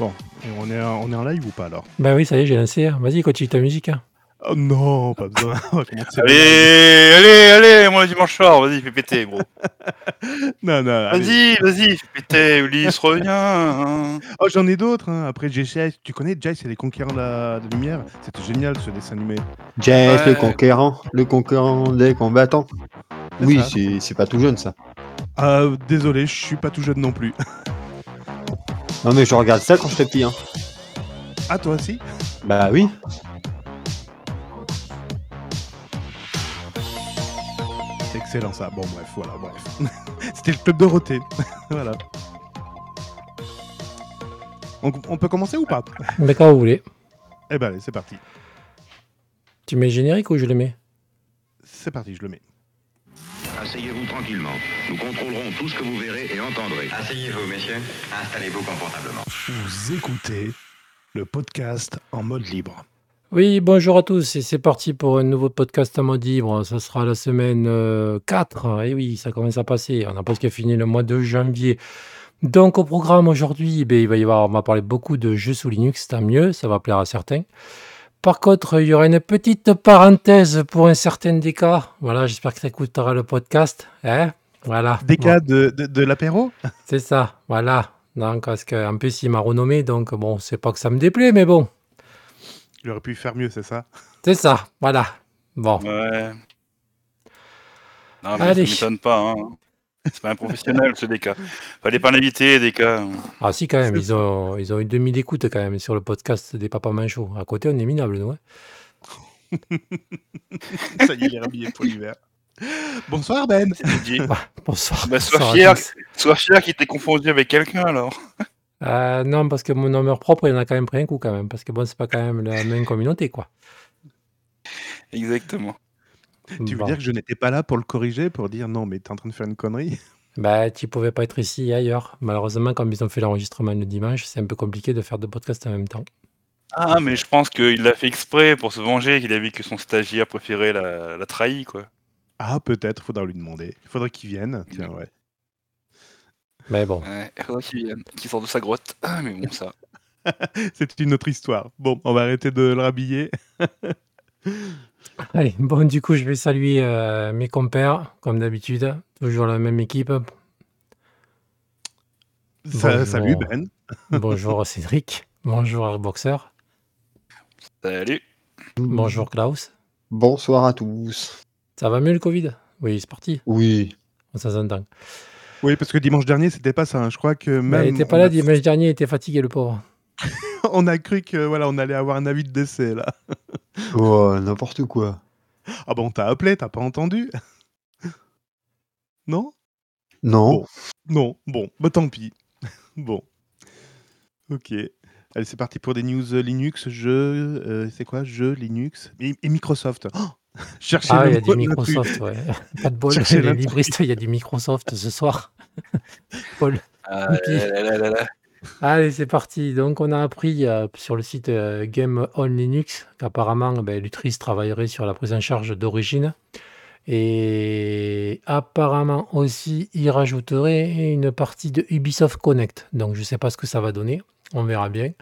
Bon, et on est, en- on est en live ou pas alors? Bah oui, ça y est, j'ai lancé. hein. Vas-y, continue ta musique. hein. Oh non, pas besoin. On va commencer. Allez, allez, allez, moi le dimanche soir, vas-y, fais péter, gros. Non, non. Vas-y, vas-y, fais péter, Ulysse, reviens. Oh, j'en ai d'autres. hein. Après, Jay, tu connais Jay, c'est les conquérants de la, de lumière? C'était génial ce dessin animé. Jess, Ouais. le conquérant, le conquérant des combattants. Oui, c'est pas tout jeune ça. Ah, désolé, je suis pas tout jeune non plus. Non mais je regarde ça quand j'étais petit. Hein. Ah, toi aussi? Bah oui. C'est excellent ça. Bon, bref, voilà, bref. C'était le club Dorothée. voilà. On, on peut commencer ou pas? Mais quand vous voulez. Eh ben, allez, c'est parti. Tu mets le générique ou je le mets? C'est parti, je le mets. Asseyez-vous tranquillement. Nous contrôlerons tout ce que vous verrez et entendrez. Asseyez-vous, messieurs. Installez-vous confortablement. Vous écoutez le podcast en mode libre. Oui, bonjour à tous et c'est parti pour un nouveau podcast en mode libre. Ce sera la semaine euh, 4. Et oui, ça commence à passer. On a presque fini le mois de janvier. Donc au programme aujourd'hui, ben, il va y avoir, on va parler beaucoup de jeux sous Linux, tant mieux, ça va plaire à certains. Par contre, il y aura une petite parenthèse pour un certain des cas. Voilà, j'espère que tu écouteras le podcast. Hein voilà. Des Bon. cas de, de, de l'apéro? C'est ça, voilà. Donc, parce qu'en plus, il m'a renommé, donc bon, c'est pas que ça me déplaît, mais bon, Il aurait pu faire mieux, c'est ça? C'est ça, voilà. Bon, Ouais. Non, mais Allez. ça m'étonne pas, hein. C'est pas un professionnel, ce DK. Fallait pas l'inviter, DK. ah si, quand même, ils ont, ils ont eu 2000 écoutes quand même sur le podcast des Papas Manchots. À côté, on est minable, nous. hein. Ça y est, il est pour l'hiver. Bonsoir Ben C'est dit. Bonsoir. Bah, sois fier, sois fier qu'il t'ait confondu avec quelqu'un, alors. Euh, non, parce que mon nommeur propre, il en a quand même pris un coup, quand même. Parce que bon, c'est pas quand même la même communauté, quoi. Exactement. Tu veux Bon. dire que je n'étais pas là pour le corriger, pour dire non, mais t'es en train de faire une connerie? Bah, tu pouvais pas être ici et ailleurs. Malheureusement, comme ils ont fait l'enregistrement le dimanche, c'est un peu compliqué de faire deux podcasts en même temps. Ah, mais je pense qu'il l'a fait exprès pour se venger, qu'il a vu que son stagiaire préféré l'a, l'a trahi, quoi. Ah, peut-être, faudra lui demander. Il faudrait qu'il vienne. Tiens, ouais. Mais bon. Ouais, il faudrait qu'il vienne, qu'il sorte de sa grotte. Ah, mais bon, ça. C'est une autre histoire. Bon, on va arrêter de le rhabiller. Allez, bon, du coup, je vais saluer euh, mes compères, comme d'habitude. Toujours la même équipe. Ça-. Salut Ben. Bonjour Cédric. Bonjour Airboxer. Salut. Bonjour Klaus. Bonsoir à tous. Ça va mieux le Covid? Oui, c'est parti. Oui. Ça s'entend. Oui, parce que dimanche dernier, c'était pas ça. Je crois que Mais même. il était pas là a- dimanche dernier, il était fatigué le pauvre. On a cru que voilà, on allait avoir un avis de décès là. Oh, n'importe quoi. Ah bon, t'as appelé, t'as pas entendu? Non? Non. Bon. Non. Bon, bah tant pis. bon. Ok. Allez, c'est parti pour des news euh, Linux, jeux. euh, c'est quoi Jeux Linux? Et, et Microsoft. Oh Cherchez Ah, il y a du. Microsoft, ouais. Pas de bol, Cherchez les libristes, il y a du Microsoft ce soir. Paul. Ah, là, là, là. Allez, c'est parti. Donc, on a appris euh, sur le site euh, Game on Linux qu'apparemment, ben, Lutris travaillerait sur la prise en charge d'origine. Et apparemment aussi, il rajouterait une partie de Ubisoft Connect. Donc, je ne sais pas ce que ça va donner. On verra bien.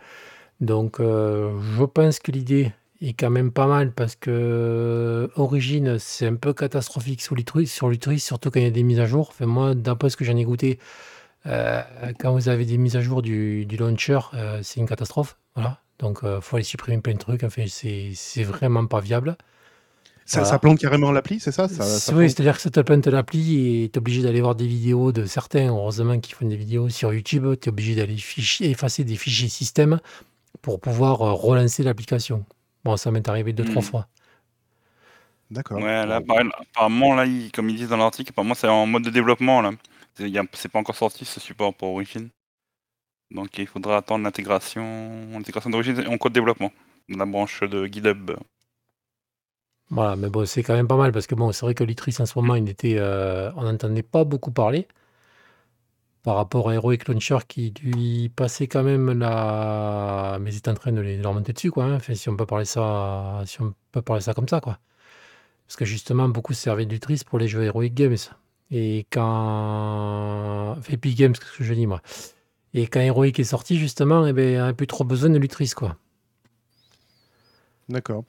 Donc, euh, je pense que l'idée est quand même pas mal parce que Origin, c'est un peu catastrophique sur Lutris, sur Lutris, surtout quand il y a des mises à jour. Enfin, moi, d'après ce que j'en ai goûté, quand vous avez des mises à jour du, du launcher, euh, c'est une catastrophe. Voilà. Donc, il faut aller supprimer plein de trucs. Enfin, c'est vraiment pas viable. Ça, Voilà. ça plante carrément l'appli, c'est ça, ça, ça oui, c'est-à-dire que ça te plante l'appli et tu es obligé d'aller voir des vidéos de certains. Heureusement qu'ils font des vidéos sur YouTube. Tu es obligé d'aller effacer des fichiers système pour pouvoir euh, relancer l'application. Bon, ça m'est arrivé deux, trois Mhm. fois. D'accord. Ouais, là, apparemment, là, comme ils disent dans l'article, apparemment, c'est en mode de développement, là. C'est pas encore sorti, ce support pour Origin. Donc, il faudra attendre l'intégration l'intégration d'Origin en code développement, dans la branche de GitHub. Voilà, mais bon, c'est quand même pas mal parce que bon, c'est vrai que Litris en ce moment, il était, euh, on n'entendait pas beaucoup parler par rapport à Heroic Launcher qui lui passait quand même la. Mais il est en train de les de leur monter dessus, quoi. hein. Enfin, si on peut parler ça, si on peut parler ça comme ça, quoi. Parce que justement, beaucoup se servaient de Lutris pour les jeux Heroic Games. Et quand. Epic Games, qu'est-ce que je dis, moi? Et quand Heroic est sorti, justement, eh ben, on n'a plus trop besoin de Lutris, quoi. D'accord.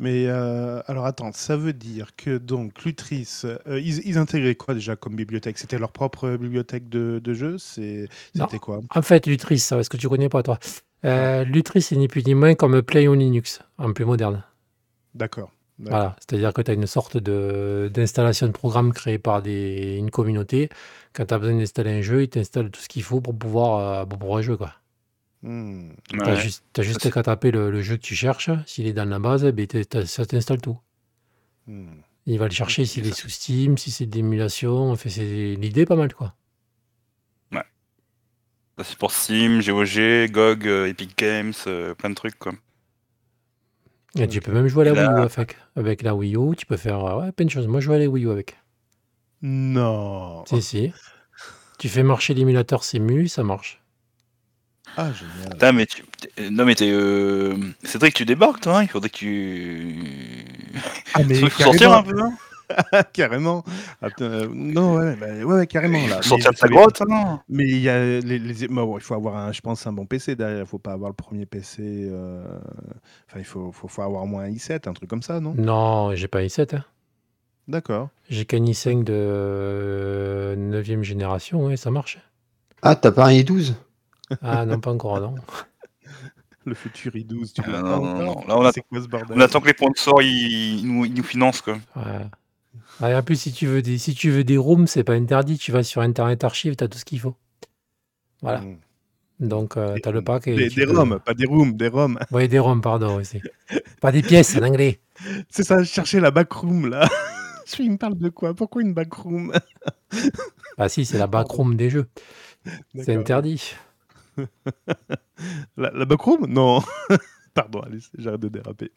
Mais euh, alors attends, ça veut dire que donc Lutris, euh, ils, ils intégraient quoi déjà comme bibliothèque? C'était leur propre bibliothèque de, de jeux? C'était quoi? En fait, Lutris, ça, est-ce que tu connais pas, toi? Euh, Lutris, c'est ni plus ni moins comme Play on Linux, en plus moderne. D'accord. Voilà, c'est-à-dire que tu as une sorte de, d'installation de programme créée par des, une communauté. Quand tu as besoin d'installer un jeu, il t'installe tout ce qu'il faut pour pouvoir, euh, pour pouvoir jouer. Quoi. Hmm. Tu as Ouais. juste, t'as juste qu'à taper le, le jeu que tu cherches. S'il est dans la base, eh ben, ça t'installe tout. Hmm. Il va le chercher s'il est sous Steam, si c'est de l'émulation. Enfin, c'est l'idée est pas mal. quoi. Ça, C'est pour Steam, GOG, GOG, euh, Epic Games, euh, plein de trucs quoi. Et tu peux même jouer à la Wii U avec. Avec la Wii U, tu peux faire euh, ouais, plein de choses. Moi, je joue à la Wii U avec. Non. Si, si. Tu fais marcher l'émulateur Simu, ça marche. Ah, génial. Mais tu... t'es- Non mais t'es... Euh... Cédric, tu débarques toi, hein? Il faudrait que tu... Ah, mais Il faut sortir un peu, hein? carrément. Ah, euh, non, ouais, bah, ouais, ouais, carrément. Il Là. faut sortir Mais- de mais- grotte, hein Mais il y a les, les- bah, bon, il faut avoir, un, je pense, un bon PC derrière. Il faut pas avoir le premier PC. euh, Enfin, il faut, faut, faut avoir au moins un i7, un truc comme ça, non? Non, j'ai pas i7. Hein. D'accord. J'ai qu'un i5 de 9ème génération, ouais, ça marche. Ah, t'as pas un i12 Ah non, pas encore, non. Le futur i12, tu Ah, l'as non, pas non, encore? non. Là, on a- C'est quoi ce bordel? On attend que les sponsors ils, ils nous, ils nous financent quoi. Ouais. En plus, si tu veux des, si tu veux des rooms, c'est pas interdit. Tu vas sur Internet Archive, tu as tout ce qu'il faut. Voilà. Hmm. Donc, euh, tu as le pack. et Des, des peux- ROM, pas des rooms, des ROM. Ouais, des ROM, pardon. oui, c'est- pas des pièces en anglais. C'est ça, chercher la backroom là. Il me parle de quoi? Pourquoi une backroom? Ah si, c'est la backroom des jeux. C'est interdit. La, la backroom? Non. Pardon, allez, j'arrête de déraper.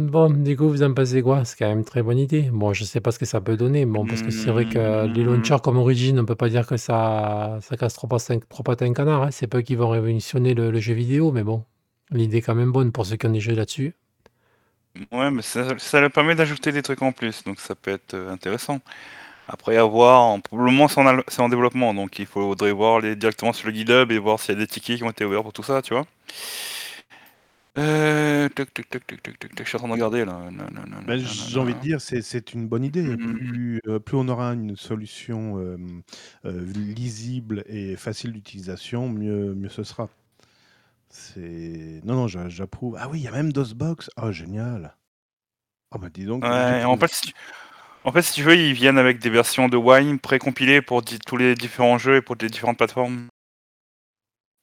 Bon, du coup, vous en pensez quoi? C'est quand même une très bonne idée. Bon, je sais pas ce que ça peut donner. Bon, parce que c'est vrai que les launchers comme Origin, on peut pas dire que ça, ça casse trois pattes, cinq- trois pattes à un canard. hein. C'est pas qu'ils vont révolutionner le, le jeu vidéo, mais bon, l'idée est quand même bonne pour ceux qui ont des jeux là-dessus. Ouais, mais ça, ça leur permet d'ajouter des trucs en plus, donc ça peut être euh, intéressant. Après avoir, en- pour le moment c'est en, al- c'est en développement, donc il faudrait voir les, directement sur le GitHub et voir s'il y a des tickets qui ont été ouverts pour tout ça, tu vois. Euh, je suis en train de regarder là. Non, Bah, J'ai envie de dire, c'est c'est une bonne idée. Mhm. Plus, euh, plus on aura une solution euh, euh, lisible et facile d'utilisation, mieux, mieux ce sera. C'est non, non, j'a- j'approuve. Ah oui, il y a même DOSBox. Oh, génial. Oh, bah dis donc. Ouais, en fait, si tu... en fait, si tu veux, ils viennent avec des versions de Wine précompilées pour di- tous les différents jeux et pour les différentes plateformes.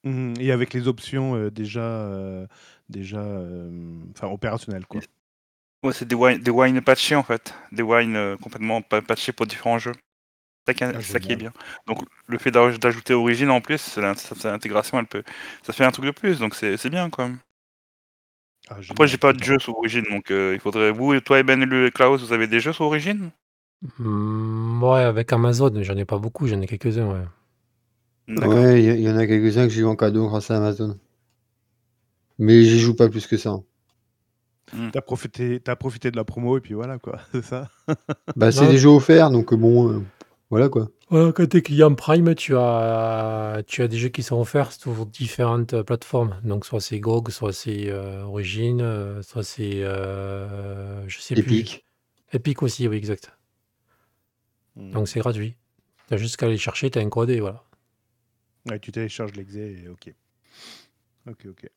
Mhm, Et avec les options euh, déjà, euh, déjà euh, enfin, opérationnelles, quoi. Ouais, c'est des wine, des wine patchés en fait, des wine euh, complètement pa- patchés pour différents jeux. C'est ça qui, Ah, c'est ça qui est génial. bien. Donc le fait d'aj- d'ajouter Origin en plus, l'intégration, elle peut, ça fait un truc de plus, donc c'est c'est bien quand même. Ah, Après, j'ai pas de jeu sur Origin, donc euh, il faudrait vous, et toi et Ben et le Klaus, vous avez des jeux sur Origin? Hmm, ouais, avec Amazon, j'en ai pas beaucoup, j'en ai quelques-uns, ouais. D'accord. Ouais, il y, y en a quelques-uns que j'ai eu en cadeau grâce à Amazon. Mais j'y joue pas plus que ça. T'as profité, t'as profité de la promo et puis voilà, quoi. C'est ça? Bah, c'est des jeux offerts, donc bon, euh, voilà quoi. Ouais, quand t'es client Prime, tu as, tu as des jeux qui sont offerts sur différentes plateformes. Donc, soit c'est GOG, soit c'est euh, Origin, euh, soit c'est. euh, je sais plus. Epic. Epic aussi, oui, exact. Donc, c'est gratuit. T'as juste qu'à aller chercher, t'as un code et voilà. Ouais, tu télécharges l'exe et ok. Ok, ok.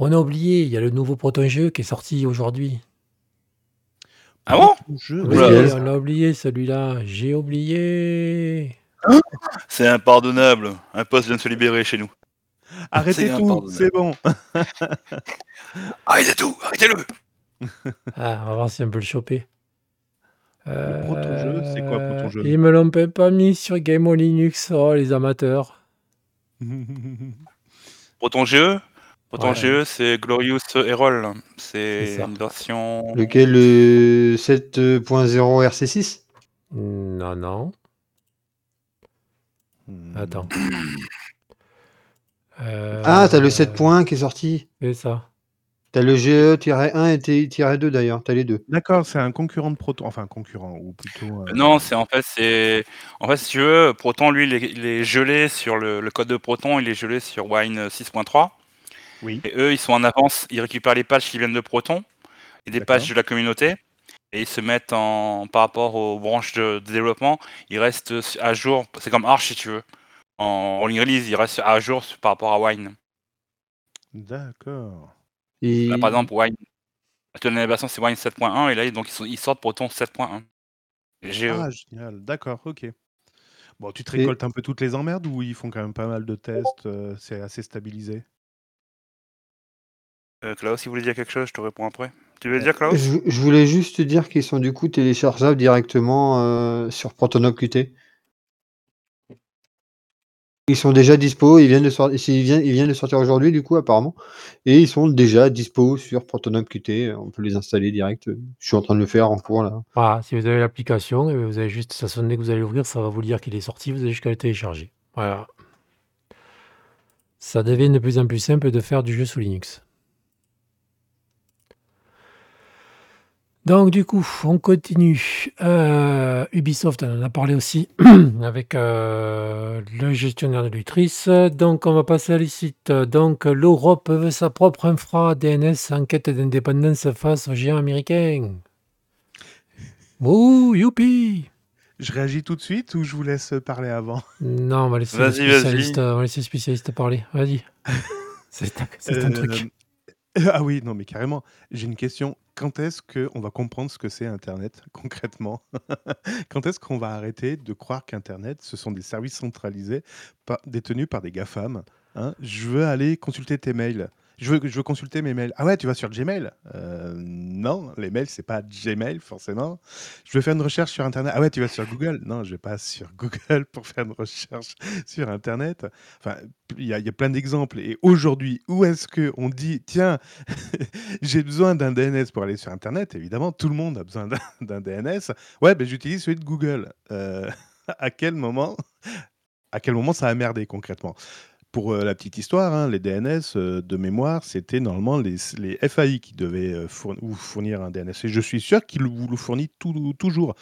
On a oublié, il y a le nouveau proton-jeu qui est sorti aujourd'hui. Ah bon? Oui, Oula. on l'a oublié celui-là. J'ai oublié. C'est impardonnable. Un poste vient de se libérer chez nous. Arrêtez tout, c'est bon. Arrêtez tout, arrêtez-le Ah, on va voir si on peut le choper. Le proton-jeu, c'est quoi, proton-jeu Ils me l'ont pas mis sur Game on Linux, oh les amateurs. Proton GE Proton Ouais. GE, c'est Glorious Herald. C'est C'est ça. une version. Lequel le 7.0 RC6 Non, non. Hmm. Tu as le GE-1 et T-2 d'ailleurs, tu as les 2. D'accord, c'est un concurrent de Proton, enfin un concurrent ou plutôt. Euh, euh, Non, c'est en fait, c'est en fait, si tu veux, Proton, lui, il est, il est gelé sur le, le code de Proton, il est gelé sur Wine 6.3. Oui. Et eux, ils sont en avance, ils récupèrent les patchs qui viennent de Proton et des patchs de la communauté. Et ils se mettent en par rapport aux branches de, de développement, ils restent à jour. C'est comme Arch si tu veux. En rolling release, ils restent à jour par rapport à Wine. D'accord. Et... Là, par exemple, Wine. Actuellement, l'évaluation, c'est Wine 7.1 et là, donc ils, sont, ils sortent Proton 7.1. Et GE. Ah, génial. D'accord, ok. Bon, tu te Et- récoltes un peu toutes les emmerdes ou ils font quand même pas mal de tests euh, C'est assez stabilisé? Euh, Klaus, si vous voulez dire quelque chose, je te réponds après. Tu veux dire, Klaus? Je, je voulais juste te dire qu'ils sont du coup téléchargeables directement euh, sur Protonop Qt. Ils sont déjà dispo, ils viennent de, sortir, ils viennent, ils viennent de sortir aujourd'hui du coup apparemment, et ils sont déjà dispo sur Protonop Qt, on peut les installer direct. Je suis en train de le faire en cours là. Voilà, si vous avez l'application, vous avez juste, ça sonne dès que vous allez l'ouvrir, ça va vous dire qu'il est sorti, vous avez juste qu'à le télécharger. Voilà. Ça devient de plus en plus simple de faire du jeu sous Linux. Donc du coup, on continue. Euh, Ubisoft, on en a parlé aussi avec euh, le gestionnaire de l'Utrice. Donc on va passer à sites. Donc l'Europe veut sa propre infra DNS en quête d'indépendance face aux géants américains. Ouh, youpi Je réagis tout de suite ou je vous laisse parler avant? Non, on va laisser les spécialistes parler. Vas-y. C'est un, un Euh, truc. Ah oui, non, mais carrément. J'ai une question. Quand est-ce qu'on va comprendre ce que c'est Internet, concrètement? Quand est-ce qu'on va arrêter de croire qu'Internet, ce sont des services centralisés détenus par des GAFAM hein? Je veux aller consulter tes mails. Je veux, consulter mes mails. Ah ouais, tu vas sur Gmail Euh, Non, les mails, c'est pas Gmail, forcément. Je veux faire une recherche sur Internet. Ah ouais, tu vas sur Google Non, je vais pas sur Google pour faire une recherche sur Internet. Enfin, il y, a- plein d'exemples. Et aujourd'hui, où est-ce qu'on dit, tiens, j'ai besoin d'un DNS pour aller sur Internet? Évidemment, tout le monde a besoin d'un DNS. Ouais, ben, j'utilise celui de Google. Euh, à quel moment à quel moment ça a merdé concrètement? Pour euh, la petite histoire, hein, les DNS euh, de mémoire, c'était normalement les, FAI qui devaient euh, fourn- vous fournir un DNS. Et je suis sûr qu'ils vous le fournissent toujours.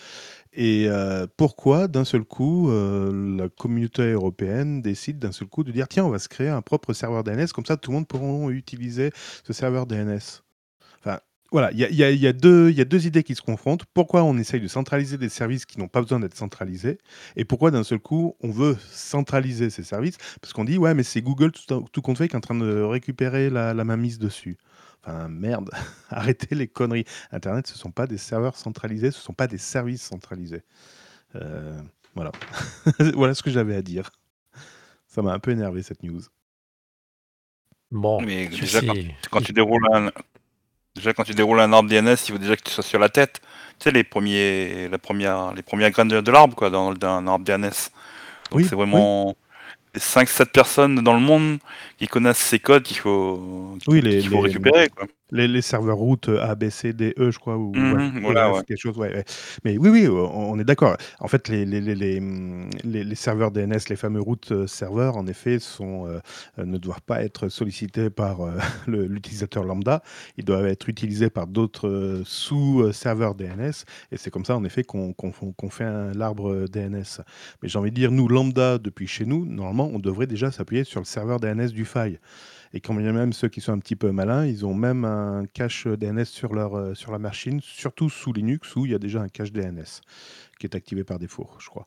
Et pourquoi, d'un seul coup, la communauté européenne décide d'un seul coup de dire tiens, on va se créer un propre serveur DNS, comme ça tout le monde pourra utiliser ce serveur DNS voilà, il y a, il y a- il y a deux- il y a deux idées qui se confrontent. Pourquoi on essaye de centraliser des services qui n'ont pas besoin d'être centralisés Et pourquoi d'un seul coup on veut centraliser ces services? Parce qu'on dit ouais, mais c'est Google tout, tout compte fait qui est en train de récupérer la, la mainmise dessus. Enfin, merde, arrêtez les conneries. Internet, ce ne sont pas des serveurs centralisés, ce ne sont pas des services centralisés. Euh, voilà. voilà ce que j'avais à dire. Ça m'a un peu énervé cette news. Bon, Mais déjà, sais. quand, quand tu déroules un... déjà, quand tu déroules un arbre DNS, il faut déjà que tu sois sur la tête. Tu sais, les, premiers... la première... les premières graines de, de l'arbre, quoi, dans, dans un arbre DNS. Donc, Oui, c'est vraiment les 5-7 personnes dans le monde qui connaissent ces codes qu'il faut, Oui, qu'il les- faut les- récupérer. Quoi. Les, les serveurs route A, B, C, D, E, je crois. Ou, voilà, bref, ouais. quelque chose, ouais. Mais oui, oui, on, on est d'accord. En fait, les, les, les, serveurs DNS, les fameux routes euh, serveurs, en effet, sont, euh, euh, ne doivent pas être sollicités par euh, l'utilisateur lambda. Ils doivent être utilisés par d'autres euh, sous-serveurs DNS. Et c'est comme ça, en effet, qu'on fon- qu'on fait un- l'arbre DNS. Mais j'ai envie de dire, nous, lambda, depuis chez nous, normalement, on devrait déjà s'appuyer sur le serveur DNS du file. Et quand bien même ceux qui sont un petit peu malins, ils ont même un cache DNS sur leur, euh, sur la machine, surtout sous Linux où il y a déjà un cache DNS qui est activé par défaut, je crois.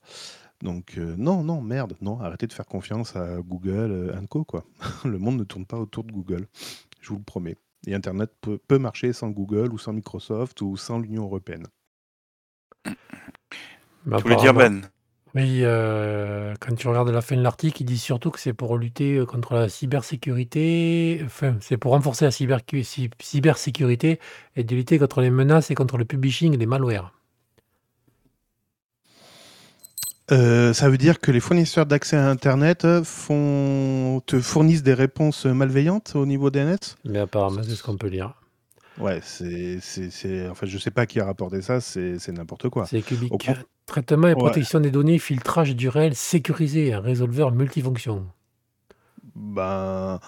Donc euh, non, non, merde, non, arrêtez de faire confiance à Google euh, and Co. Quoi. le monde ne tourne pas autour de Google, je vous le promets. Et Internet peut, peut marcher sans Google ou sans Microsoft ou sans l'Union européenne. Mais Tu voulais dire Ben? Oui, euh, quand tu regardes la fin de l'article, il dit surtout que c'est pour lutter euh, contre la cybersécurité, enfin, c'est pour renforcer la cyber- cy- cybersécurité et de lutter contre les menaces et contre le publishing les malwares. Euh, ça veut dire que les fournisseurs d'accès à Internet font, te fournissent des réponses malveillantes au niveau DNS Mais apparemment, c'est ce qu'on peut lire. Ouais, c'est, c'est, c'est- en fait, je sais pas qui a rapporté ça, c'est, c'est n'importe quoi. C'est con- Traitement et Ouais. protection des données, filtrage du réel sécurisé, un résolveur multifonction. Ben,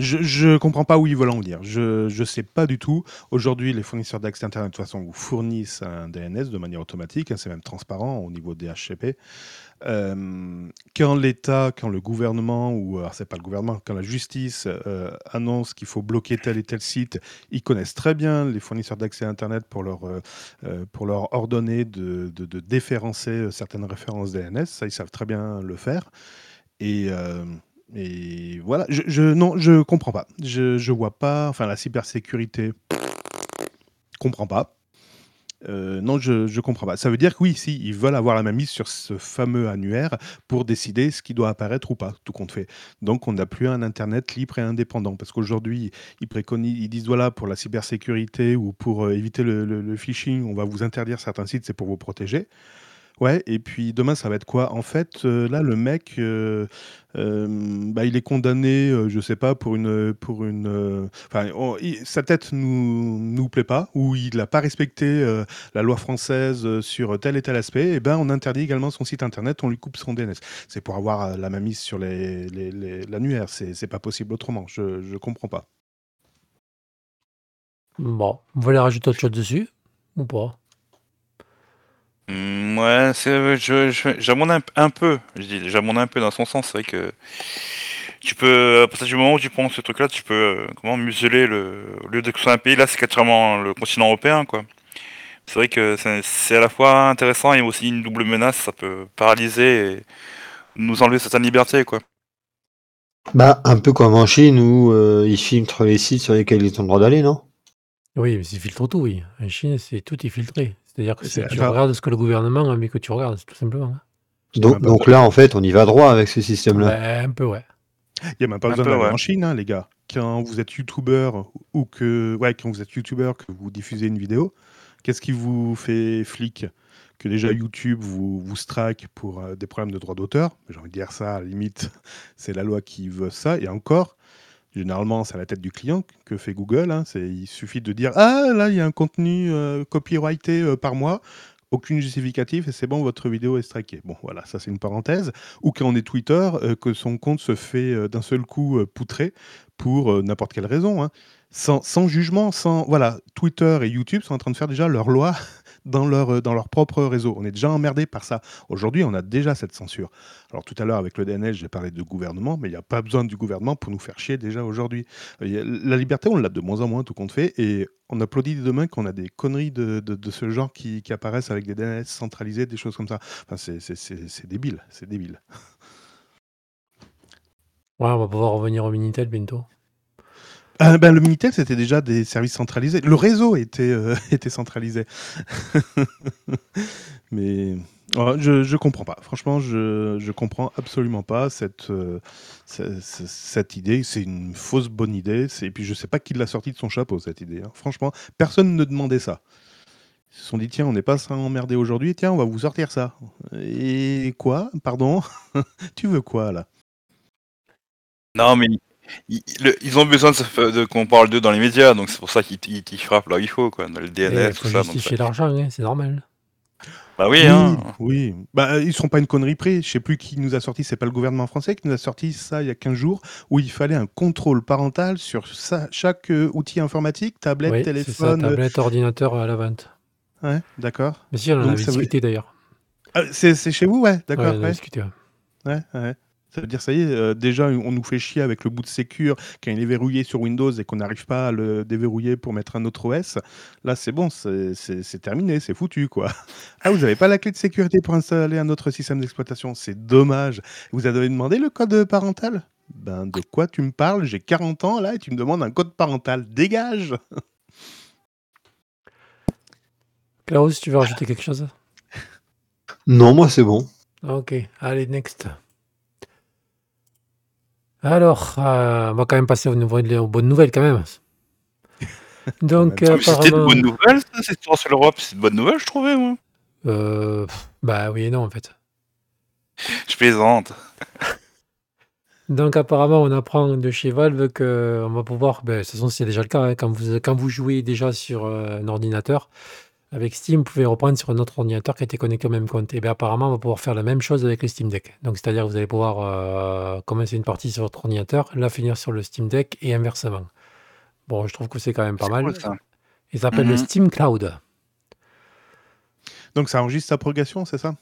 Je, je comprends pas où ils veulent en venir. Je, je sais pas du tout. Aujourd'hui, les fournisseurs d'accès Internet, de toute façon, vous fournissent un DNS de manière automatique. hein, c'est même transparent au niveau des HCP. Euh, quand l'État, quand le gouvernement, ou alors c'est pas le gouvernement, quand la justice euh, annonce qu'il faut bloquer tel et tel site, ils connaissent très bien les fournisseurs d'accès à Internet pour leur, euh, pour leur ordonner de, de- de déférencer certaines références DNS. Ça, ils savent très bien le faire. Et, et voilà, je, je, non, je comprends pas. Je, je vois pas, enfin, la cybersécurité, comprends pas. Euh, non, je ne comprends pas. Ça veut dire que oui, si, ils veulent avoir la main mise sur ce fameux annuaire pour décider ce qui doit apparaître ou pas, tout compte fait. Donc, on n'a plus un Internet libre et indépendant. Parce qu'aujourd'hui, ils, préconisent, ils disent voilà, pour la cybersécurité ou pour euh, éviter le- le phishing, on va vous interdire certains sites, c'est pour vous protéger. Ouais, et puis demain, ça va être quoi? En fait, euh, là, le mec, euh, euh, bah, il est condamné, euh, je sais pas, pour une. Pour une sa tête nous, nous plaît pas, ou il n'a pas respecté la loi française sur tel et tel aspect, et ben on interdit également son site internet, on lui coupe son DNS. C'est pour avoir la mainmise sur les, les- les- l'annuaire, c'est c'est pas possible autrement, je, je comprends pas. Bon, vous voulez rajouter autre chose dessus ou pas? Mm, ouais, c'est, je, je, j'abonde un, un peu. Je dis, j'abonde un peu dans son sens. C'est vrai que tu peux, à partir du moment où tu prends ce truc-là, tu peux, euh, comment, museler le, au lieu de que ce soit un pays, là, c'est carrément le continent européen, quoi. C'est vrai que c'est, c'est à la fois intéressant et aussi une double menace. Ça peut paralyser et nous enlever certaines libertés, quoi. Bah, un peu comme en Chine où euh, ils filtrent les sites sur lesquels ils ont le droit d'aller, non? Oui, mais c'est filtre tout, oui. En Chine, c'est tout est filtré. C'est-à-dire que C'est- tu enfin- regardes ce que le gouvernement a envie que tu regardes, tout simplement. hein. donc, même pas donc là, en fait, on y va droit avec ce système-là. Un peu, ouais. Il n'y a même pas Un besoin peu, d'aller ouais. en Chine, hein, les gars. Quand vous êtes youtubeur ou que, ouais, quand vous êtes youtubeur, que vous diffusez une vidéo, qu'est-ce qui vous fait flic? Que déjà YouTube vous, vous strike pour euh, des problèmes de droit d'auteur? J'ai envie de dire ça, à la limite, c'est la loi qui veut ça. Et encore, généralement, c'est à la tête du client que fait Google. hein. C'est, il suffit de dire Ah, là, il y a un contenu euh, copyrighté euh, par mois. Aucune justificatif et c'est bon, votre vidéo est strikée. Bon, voilà, ça c'est une parenthèse. Ou quand on est Twitter, euh, que son compte se fait d'un seul coup euh, poutrer pour n'importe quelle raison. hein. Sans, sans jugement, sans. Voilà, Twitter et YouTube sont en train de faire déjà leur loi dans leur, euh, dans leur propre réseau. On est déjà emmerdé par ça. Aujourd'hui, on a déjà cette censure. Alors tout à l'heure, avec le DNS, j'ai parlé de gouvernement, mais il n'y a pas besoin du gouvernement pour nous faire chier déjà aujourd'hui. La liberté, on l'a de moins en moins, tout compte fait, et on applaudit demain qu'on a des conneries de, de- ce genre qui, qui apparaissent avec des DNS centralisés, des choses comme ça. Enfin, c'est débile, c'est débile. Ouais, on va pouvoir revenir au Minitel bientôt. Euh, ben, le Minitel, c'était déjà des services centralisés. Le réseau était, euh, était centralisé. Mais ouais, je, je comprends pas. Franchement, je, je comprends absolument pas cette, euh, ce- ce- cette idée. C'est une fausse bonne idée. Et puis, je sais pas qui l'a sorti de son chapeau, cette idée. hein. Franchement, personne ne demandait ça. Ils se sont dit, tiens, on n'est pas emmerdé aujourd'hui, tiens, on va vous sortir ça. Et quoi? Pardon? Tu veux quoi, là? Non, mais ils, le- ils ont besoin de, qu'on parle d'eux dans les médias, donc c'est pour ça qu'ils ils- ils frappent là où il faut, quoi, dans le DNS, tout ça. Donc justifier l'argent, hein, c'est normal. Bah oui, hein. Oui, bah, ils sont pas une connerie près. Je sais plus qui nous a sorti, c'est pas le gouvernement français qui nous a sorti ça il y a 15 jours, où il fallait un contrôle parental sur ça- chaque euh, outil informatique, tablette, Oui, c'est ça, téléphone. euh, tablette, ordinateur à la vente. ouais, d'accord. Mais si, on en Donc, avait veut- discuté d'ailleurs. Ah, c'est chez vous, ouais, Ouais, d'accord. on en a ouais. discuté. ouais. Ouais, ouais. Ça veut dire, ça y est, euh, déjà, on nous fait chier avec le bout de sécure quand il est verrouillé sur Windows et qu'on n'arrive pas à le déverrouiller pour mettre un autre OS. Là, c'est bon, c'est terminé, c'est foutu, quoi. Ah, vous n'avez pas la clé de sécurité pour installer un autre système d'exploitation, c'est dommage. Vous avez demandé le code parental? Ben, de quoi tu me parles? J'ai 40 ans, là, et tu me demandes un code parental. Dégage Klaus, tu veux rajouter quelque chose? Non, moi, c'est bon. Ok, allez, next. Alors, euh, on va quand même passer aux, nouvelles- aux bonnes nouvelles quand même. Donc, euh, C'était de apparemment... bonnes nouvelles, ça, cette histoire sur l'Europe. C'est de bonnes nouvelles, je trouvais, moi. euh, pff, bah oui et non, en fait. Je plaisante. Donc apparemment, on apprend de chez Valve qu'on va pouvoir, ben, de toute façon c'est déjà le cas, hein, quand, vous, quand vous jouez déjà sur euh, un ordinateur, avec Steam, vous pouvez reprendre sur un autre ordinateur qui était connecté au même compte. Et bien apparemment, on va pouvoir faire la même chose avec le Steam Deck. Donc c'est-à-dire que vous allez pouvoir euh, commencer une partie sur votre ordinateur, la finir sur le Steam Deck et inversement. Bon, je trouve que c'est quand même pas mal. cool, ça. Il s'appelle le Mhm. Steam Cloud. Donc ça enregistre sa progression, c'est ça?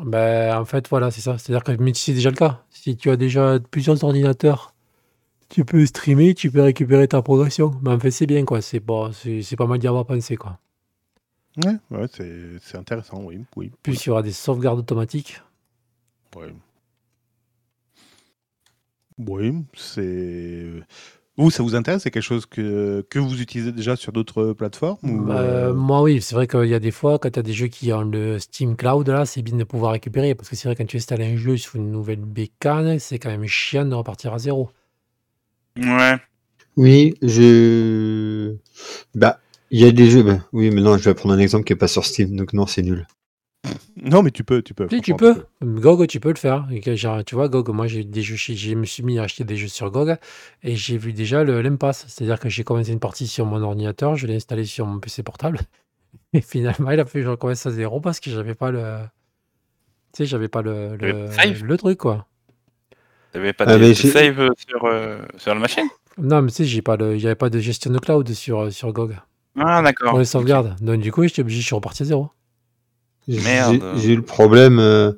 Ben, en fait, voilà, c'est ça. C'est-à-dire que c'est déjà le cas. Si tu as déjà plusieurs ordinateurs, tu peux streamer, tu peux récupérer ta progression. Mais en fait, c'est bien, quoi. C'est pas, c'est c'est pas mal d'y avoir pensé, quoi. Ouais, ouais c'est c'est intéressant, oui. oui, Plus oui, il y aura des sauvegardes automatiques. ouais. Oui, c'est. Vous, ça vous intéresse C'est quelque chose que, que vous utilisez déjà sur d'autres plateformes ou, Euh, euh, moi, oui, c'est vrai qu'il y a des fois, quand tu as des jeux qui ont le Steam Cloud, là, c'est bien de pouvoir récupérer. Parce que c'est vrai, quand tu installes un jeu sur une nouvelle bécane, c'est quand même chiant de repartir à zéro. Ouais. Oui, je. Bah, il y a des jeux. bah, oui, mais non, je vais prendre un exemple qui est pas sur Steam, donc non, c'est nul. Non, mais tu peux, tu peux. Si, tu peux. GOG, tu peux le faire. Et que, genre, tu vois, GOG, moi, j'ai des jeux, je me suis mis à acheter des jeux sur GOG et j'ai vu déjà le l'impasse. C'est-à-dire que j'ai commencé une partie sur mon ordinateur, je l'ai installé sur mon PC portable. Et finalement, il a fait que je recommence à zéro parce que j'avais pas le. Tu sais, j'avais pas le, le, le truc, quoi. T'avais pas Ah, de, save euh, sur, euh, sur la machine? Non, mais tu sais, j'ai pas le, il n'y avait pas de gestion de cloud sur, sur GOG Ah, d'accord. pour les sauvegardes. Donc, du coup, j'étais obligé, je suis reparti à zéro. J'ai- Merde. J'ai eu le problème euh,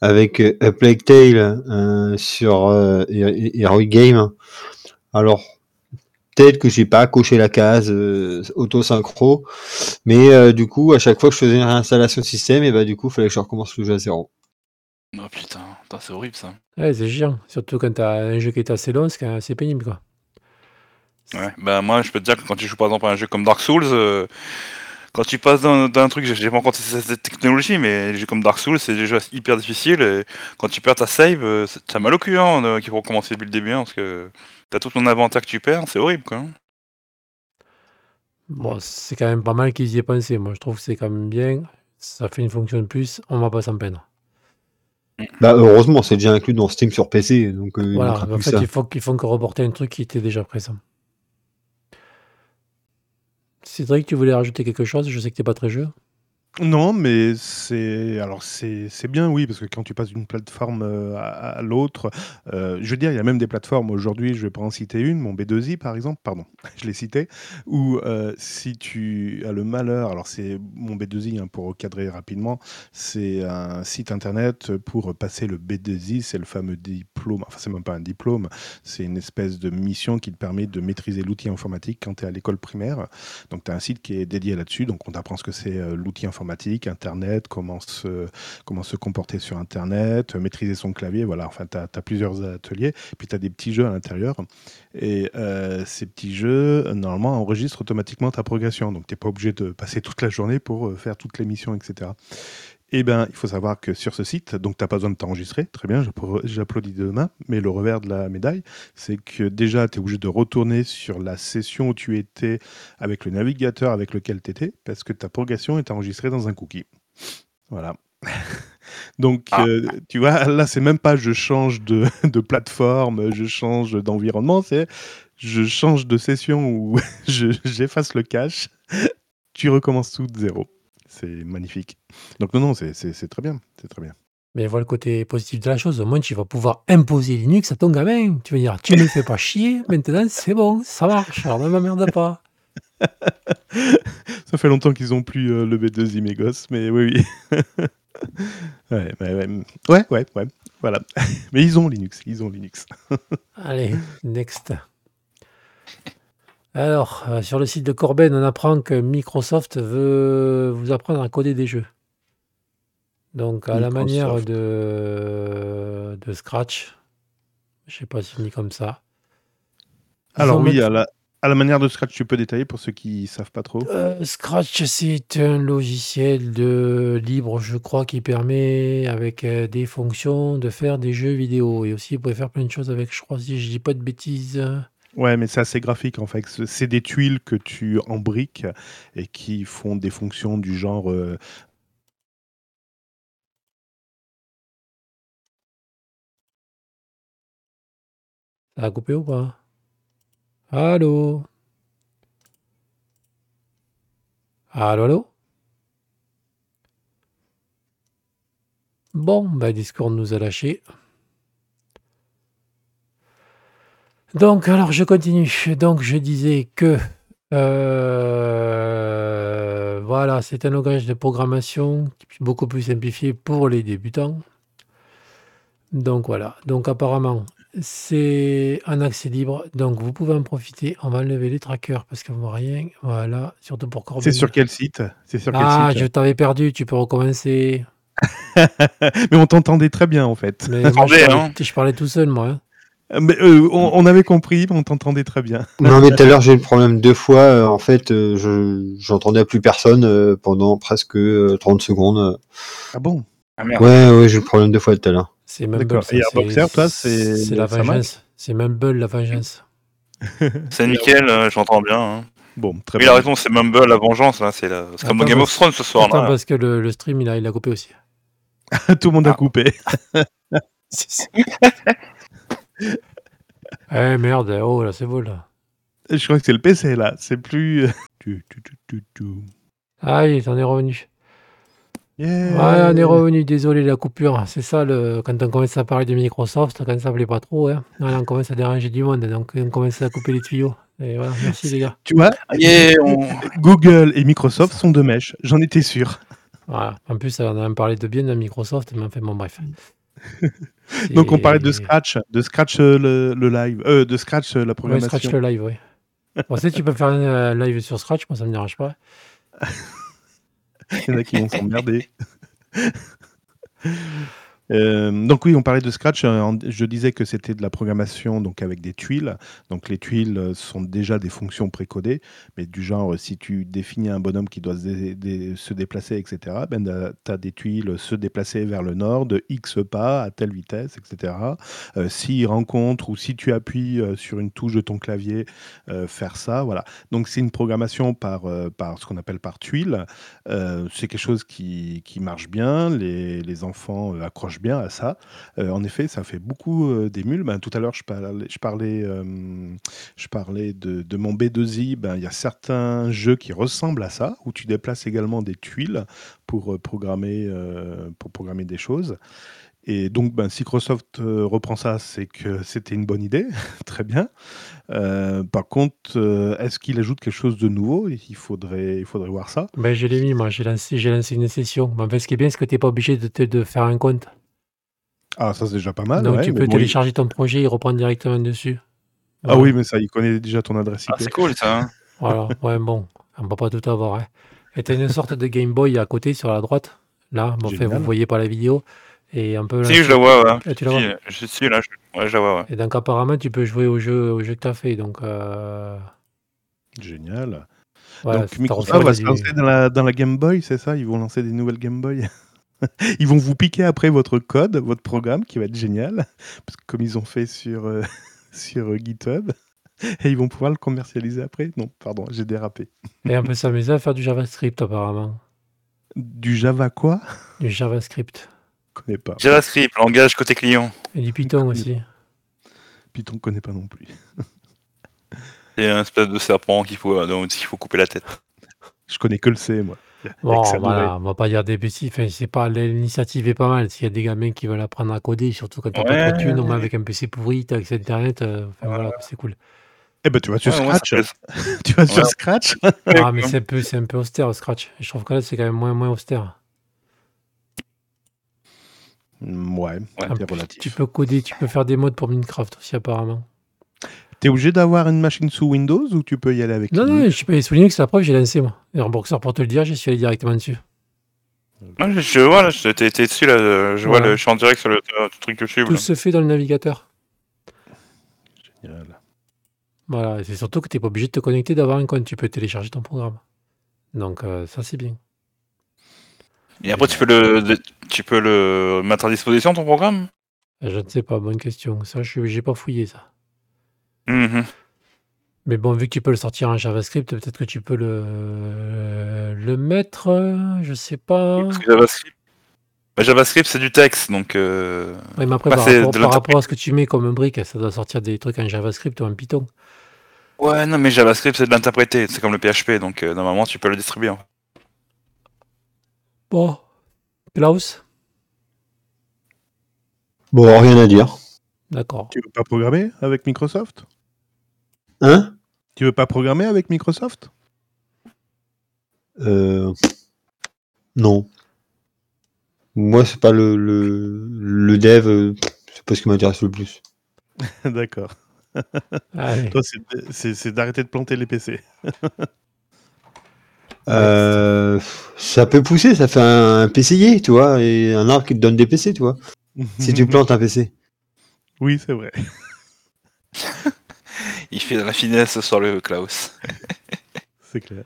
avec euh, A Plague Tale euh, sur euh, Hero- Heroic Game. Alors, peut-être que j'ai pas coché la case euh, auto-synchro, mais euh, du coup, à chaque fois que je faisais une réinstallation de système, et bah du coup, il fallait que je recommence le jeu à zéro. Oh putain, Putain, c'est horrible ça. Ouais, c'est chiant. Surtout quand tu as un jeu qui est assez long, c'est pénible, quoi. Ouais. Bah moi je peux te dire que quand tu joues par exemple à un jeu comme Dark Souls, euh, quand tu passes d'un d'un truc, j'ai pas encore testé cette technologie, mais les jeux comme Dark Souls, c'est des jeux hyper difficiles. Et quand tu perds ta save, euh, c'est- t'as mal au cul hein, de- qu'il faut recommencer depuis le début, hein, parce que t'as tout ton inventaire que tu perds, c'est horrible quoi. Bon, c'est quand même pas mal qu'ils y aient pensé. Moi, je trouve que c'est quand même bien. Ça fait une fonction de plus, on va pas s'en peindre. Bah, heureusement, c'est déjà inclus dans Steam sur PC, donc euh, il Voilà, en fait, ça. il faut qu'ils font que reporter un truc qui était déjà présent. Cédric, tu voulais rajouter quelque chose? Je sais que t'es pas très jeu. Non, mais c'est alors c'est bien, oui, parce que quand tu passes d'une plateforme euh, à, l'autre, euh, je veux dire, il y a même des plateformes aujourd'hui, je vais pas en citer une, mon B2i par exemple, pardon, je l'ai cité, où euh, si tu as le malheur, alors c'est mon B2i hein, pour recadrer rapidement, c'est un site internet pour passer le B2i, c'est le fameux diplôme, enfin c'est même pas un diplôme, c'est une espèce de mission qui te permet de maîtriser l'outil informatique quand tu es à l'école primaire. Donc tu as un site qui est dédié là-dessus, donc on t'apprend ce que c'est l'outil informatique, Internet, comment se, comment se comporter sur Internet, maîtriser son clavier, voilà, enfin tu as, plusieurs ateliers, puis tu as des petits jeux à l'intérieur, et euh, ces petits jeux, normalement, enregistrent automatiquement ta progression, donc tu n'es pas obligé de passer toute la journée pour euh, faire toutes les missions, etc. Eh bien, il faut savoir que sur ce site, donc tu n'as pas besoin de t'enregistrer, très bien, j'applaudis de demain, mais le revers de la médaille, c'est que déjà, tu es obligé de retourner sur la session où tu étais avec le navigateur avec lequel tu étais, parce que ta progression est enregistrée dans un cookie. Voilà. Donc, Ah. euh, tu vois, là, c'est même pas je change de, de plateforme, je change d'environnement, c'est je change de session où je- j'efface le cache, tu recommences tout de zéro. C'est magnifique. Donc, non, non, c'est- très bien. C'est très bien. Mais vois le côté positif de la chose. Au moins, tu vas pouvoir imposer Linux à ton gamin. Tu vas dire, tu me fais pas chier. Maintenant, c'est bon, ça marche. Alors ne m'emmerde pas. Ça fait longtemps qu'ils ont plus euh, le B2i, mes gosses, mais oui, oui. ouais, ouais, ouais, ouais, ouais, ouais, voilà. mais ils ont Linux, ils ont Linux. Allez, next. Alors, euh, sur le site de Corben, on apprend que Microsoft veut vous apprendre à coder des jeux. Donc, à la manière de, de Scratch. Je sais pas si dit comme ça. Ils Alors oui, à la, à la manière de Scratch, tu peux détailler pour ceux qui savent pas trop. Euh, Scratch, c'est un logiciel de libre, je crois, qui permet, avec euh, des fonctions, de faire des jeux vidéo. Et aussi, vous pouvez faire plein de choses avec, je crois, si je dis pas de bêtises. Ouais, mais c'est assez graphique en fait. C'est des tuiles que tu embriques et qui font des fonctions du genre euh, Ça a coupé ou pas? Allô? Allô, allô? Bon, bah Discord nous a lâchés. Donc, alors, je continue. Donc, je disais que euh, voilà, c'est un langage de programmation beaucoup plus simplifié pour les débutants. Donc voilà. Donc apparemment, c'est un accès libre. Donc vous pouvez en profiter. On va enlever les trackers parce qu'on voit rien. Voilà, surtout pour Corbin. C'est sur quel site? C'est sur quel Ah, site? je t'avais perdu. Tu peux recommencer. Mais on t'entendait très bien en fait. Mais moi, je, Attendez, parlais, hein. je parlais tout seul, moi. hein. Mais, euh, on, on avait compris, on t'entendait très bien. Non, mais tout à l'heure, j'ai eu le problème deux fois. euh, en fait, euh, je j'entendais plus personne euh, pendant presque euh, 30 secondes. Ah bon? Ah merde. Ouais, ouais, j'ai eu le problème deux fois tout à l'heure. C'est Mumble. Et c'est- Airboxer, toi, c'est- C'est la vengeance. C'est Mumble, la vengeance. C'est nickel, euh, j'entends bien. hein. Bon, très Oui, il bien. a raison, c'est Mumble, la vengeance. là, C'est la- comme Game of Thrones ce soir. Attends, là. parce que le, le stream, il a, il a coupé aussi. Tout le monde a Ah. coupé. Eh merde, oh là, c'est beau là. Je crois que c'est le PC là. C'est plus. Tu, tu, tu. Ah, t'en est revenu. Yeah. Ouais, on est revenu, désolé la coupure. C'est ça, le... quand on commence à parler de Microsoft, quand ça plaît pas trop, hein, on commence à déranger du monde, donc on commence à couper les tuyaux. Et voilà, merci les gars. Tu vois, Yeah, on- Google et Microsoft sont de mèche. J'en étais sûr. Voilà. En plus, on a même parlé de bien de Microsoft, mais enfin bon, bref. Donc on parlait de Scratch, de Scratch euh, le, le live, euh, de Scratch euh, la Ouais, programmation. Scratch le live, oui. Bon, si tu peux faire un euh, live sur Scratch, moi ça me dérange pas. Il y en a qui vont s'emmerder. Euh, donc oui, on parlait de Scratch. euh, Je disais que c'était de la programmation donc avec des tuiles. Donc les tuiles euh, sont déjà des fonctions précodées, mais du genre si tu définis un bonhomme qui doit se, dé- dé- se déplacer, etc. Ben tu as des tuiles se déplacer vers le nord de X pas à telle vitesse, etc. Euh, S'il rencontre ou si tu appuies sur une touche de ton clavier, faire ça, voilà. Donc c'est une programmation par ce qu'on appelle par tuiles. Euh, c'est quelque chose qui, marche bien, les, enfants euh, bien à ça. Euh, en effet, ça fait beaucoup euh, d'émules. Ben, tout à l'heure, je parlais, euh, je parlais de, mon B2i. Ben, Il y a certains jeux qui ressemblent à ça, où tu déplaces également des tuiles pour, euh, programmer, pour programmer des choses. Et donc, ben, si Microsoft reprend ça, c'est que c'était une bonne idée, très bien. Par contre, est-ce qu'il ajoute quelque chose de nouveau? Il faudrait, il faudrait voir ça. Ben, je l'ai mis, moi, j'ai lancé, lancé une session. Mais en fait, ce qui est bien, c'est que tu n'es pas obligé de faire un compte. Ah, ça c'est déjà pas mal. Donc ouais, tu peux bon, il- télécharger ton projet et reprendre directement dessus. Ah Voilà. oui, mais ça, il connaît déjà ton adresse IP. Ah, c'est cool ça. hein. Voilà, ouais, bon, on peut pas tout avoir. Hein. Et t'as une sorte de Game Boy à côté sur la droite. Là, bon, Génial. vous voyez pas la vidéo. Et un peu. Si, je la vois, ouais. Ah, tu la vois Si, je suis là, je... ouais, je la vois, ouais. Et donc apparemment, tu peux jouer au jeu, au jeu que tu as fait. Donc, euh, Génial. Donc Microsoft va se lancer dans la, dans la Game Boy, c'est ça? Ils vont lancer des nouvelles Game Boy? Ils vont vous piquer après votre code, votre programme, qui va être génial, parce que comme ils ont fait sur, euh, sur euh, GitHub, et ils vont pouvoir le commercialiser après. Non, pardon, j'ai dérapé. Et on peut s'amuser à faire du JavaScript apparemment. Du Java quoi? Du JavaScript. Je connais pas. JavaScript, langage côté client. Et du Python aussi. Python, connais pas non plus. C'est un espèce de serpent qu'il faut, euh, dont il faut couper la tête. Je connais que le C, moi. Bon, voilà, on va pas dire des bêtises. Enfin, c'est pas l'initiative est pas mal. S'il y a des gamins qui veulent apprendre à coder, surtout quand t'as pas Ouais. trop de thunes, moins avec un PC pourri, t'as accès à Internet, euh, enfin, voilà, c'est cool. Eh ben, tu vas sur Ouais, Scratch. tu vas sur Ouais. Scratch Ah, mais c'est un peu, c'est un peu austère, Scratch. Je trouve que là, c'est quand même moins, moins austère. Mm, Ouais, Ouais. Tu peux coder, tu peux faire des modes pour Minecraft aussi, apparemment. T'es obligé d'avoir une machine sous Windows ou tu peux y aller avec Non, non, je peux souligner que c'est la preuve, j'ai lancé, moi. Et Remboxer, pour te le dire, j'y suis allé directement dessus. Ouais, je, je vois, là, je- t'es t'es dessus, là, euh, je vois, le, je suis en direct sur le, truc YouTube. Tout là. se fait dans le navigateur. Génial. Voilà, et c'est surtout que tu n'es pas obligé de te connecter, d'avoir un compte. Tu peux télécharger ton programme. Donc, euh, ça, c'est bien. Et après, tu peux le, tu peux le mettre à disposition, ton programme? Je ne sais pas, bonne question. Ça, je n'ai pas fouillé, ça. Mhm. Mais bon, vu que tu peux le sortir en JavaScript, peut-être que tu peux le, le mettre, je sais pas. Parce que JavaScript, bah, JavaScript, c'est du texte, donc... euh, Ouais, mais après, bah, par, rapport, par à ce que tu mets comme brique, ça doit sortir des trucs en JavaScript ou en Python. Ouais, non, mais JavaScript, c'est de l'interpréter, c'est comme le PHP, donc euh, normalement, tu peux le distribuer. hein. Bon, Klaus, Bon, rien à dire. D'accord. Tu veux pas programmer avec Microsoft? Hein? Tu veux pas programmer avec Microsoft? Euh, Non. Moi, c'est pas le, le, le dev, euh, c'est pas ce qui m'intéresse le plus. D'accord. Allez. Toi, c'est- d'arrêter de planter les PC. Euh, ça peut pousser, ça fait un, un PCI, tu vois, et un arbre qui te donne des PC, tu vois. Si tu plantes un PC. Oui, c'est vrai. Il fait de la finesse sur le Klaus. C'est clair.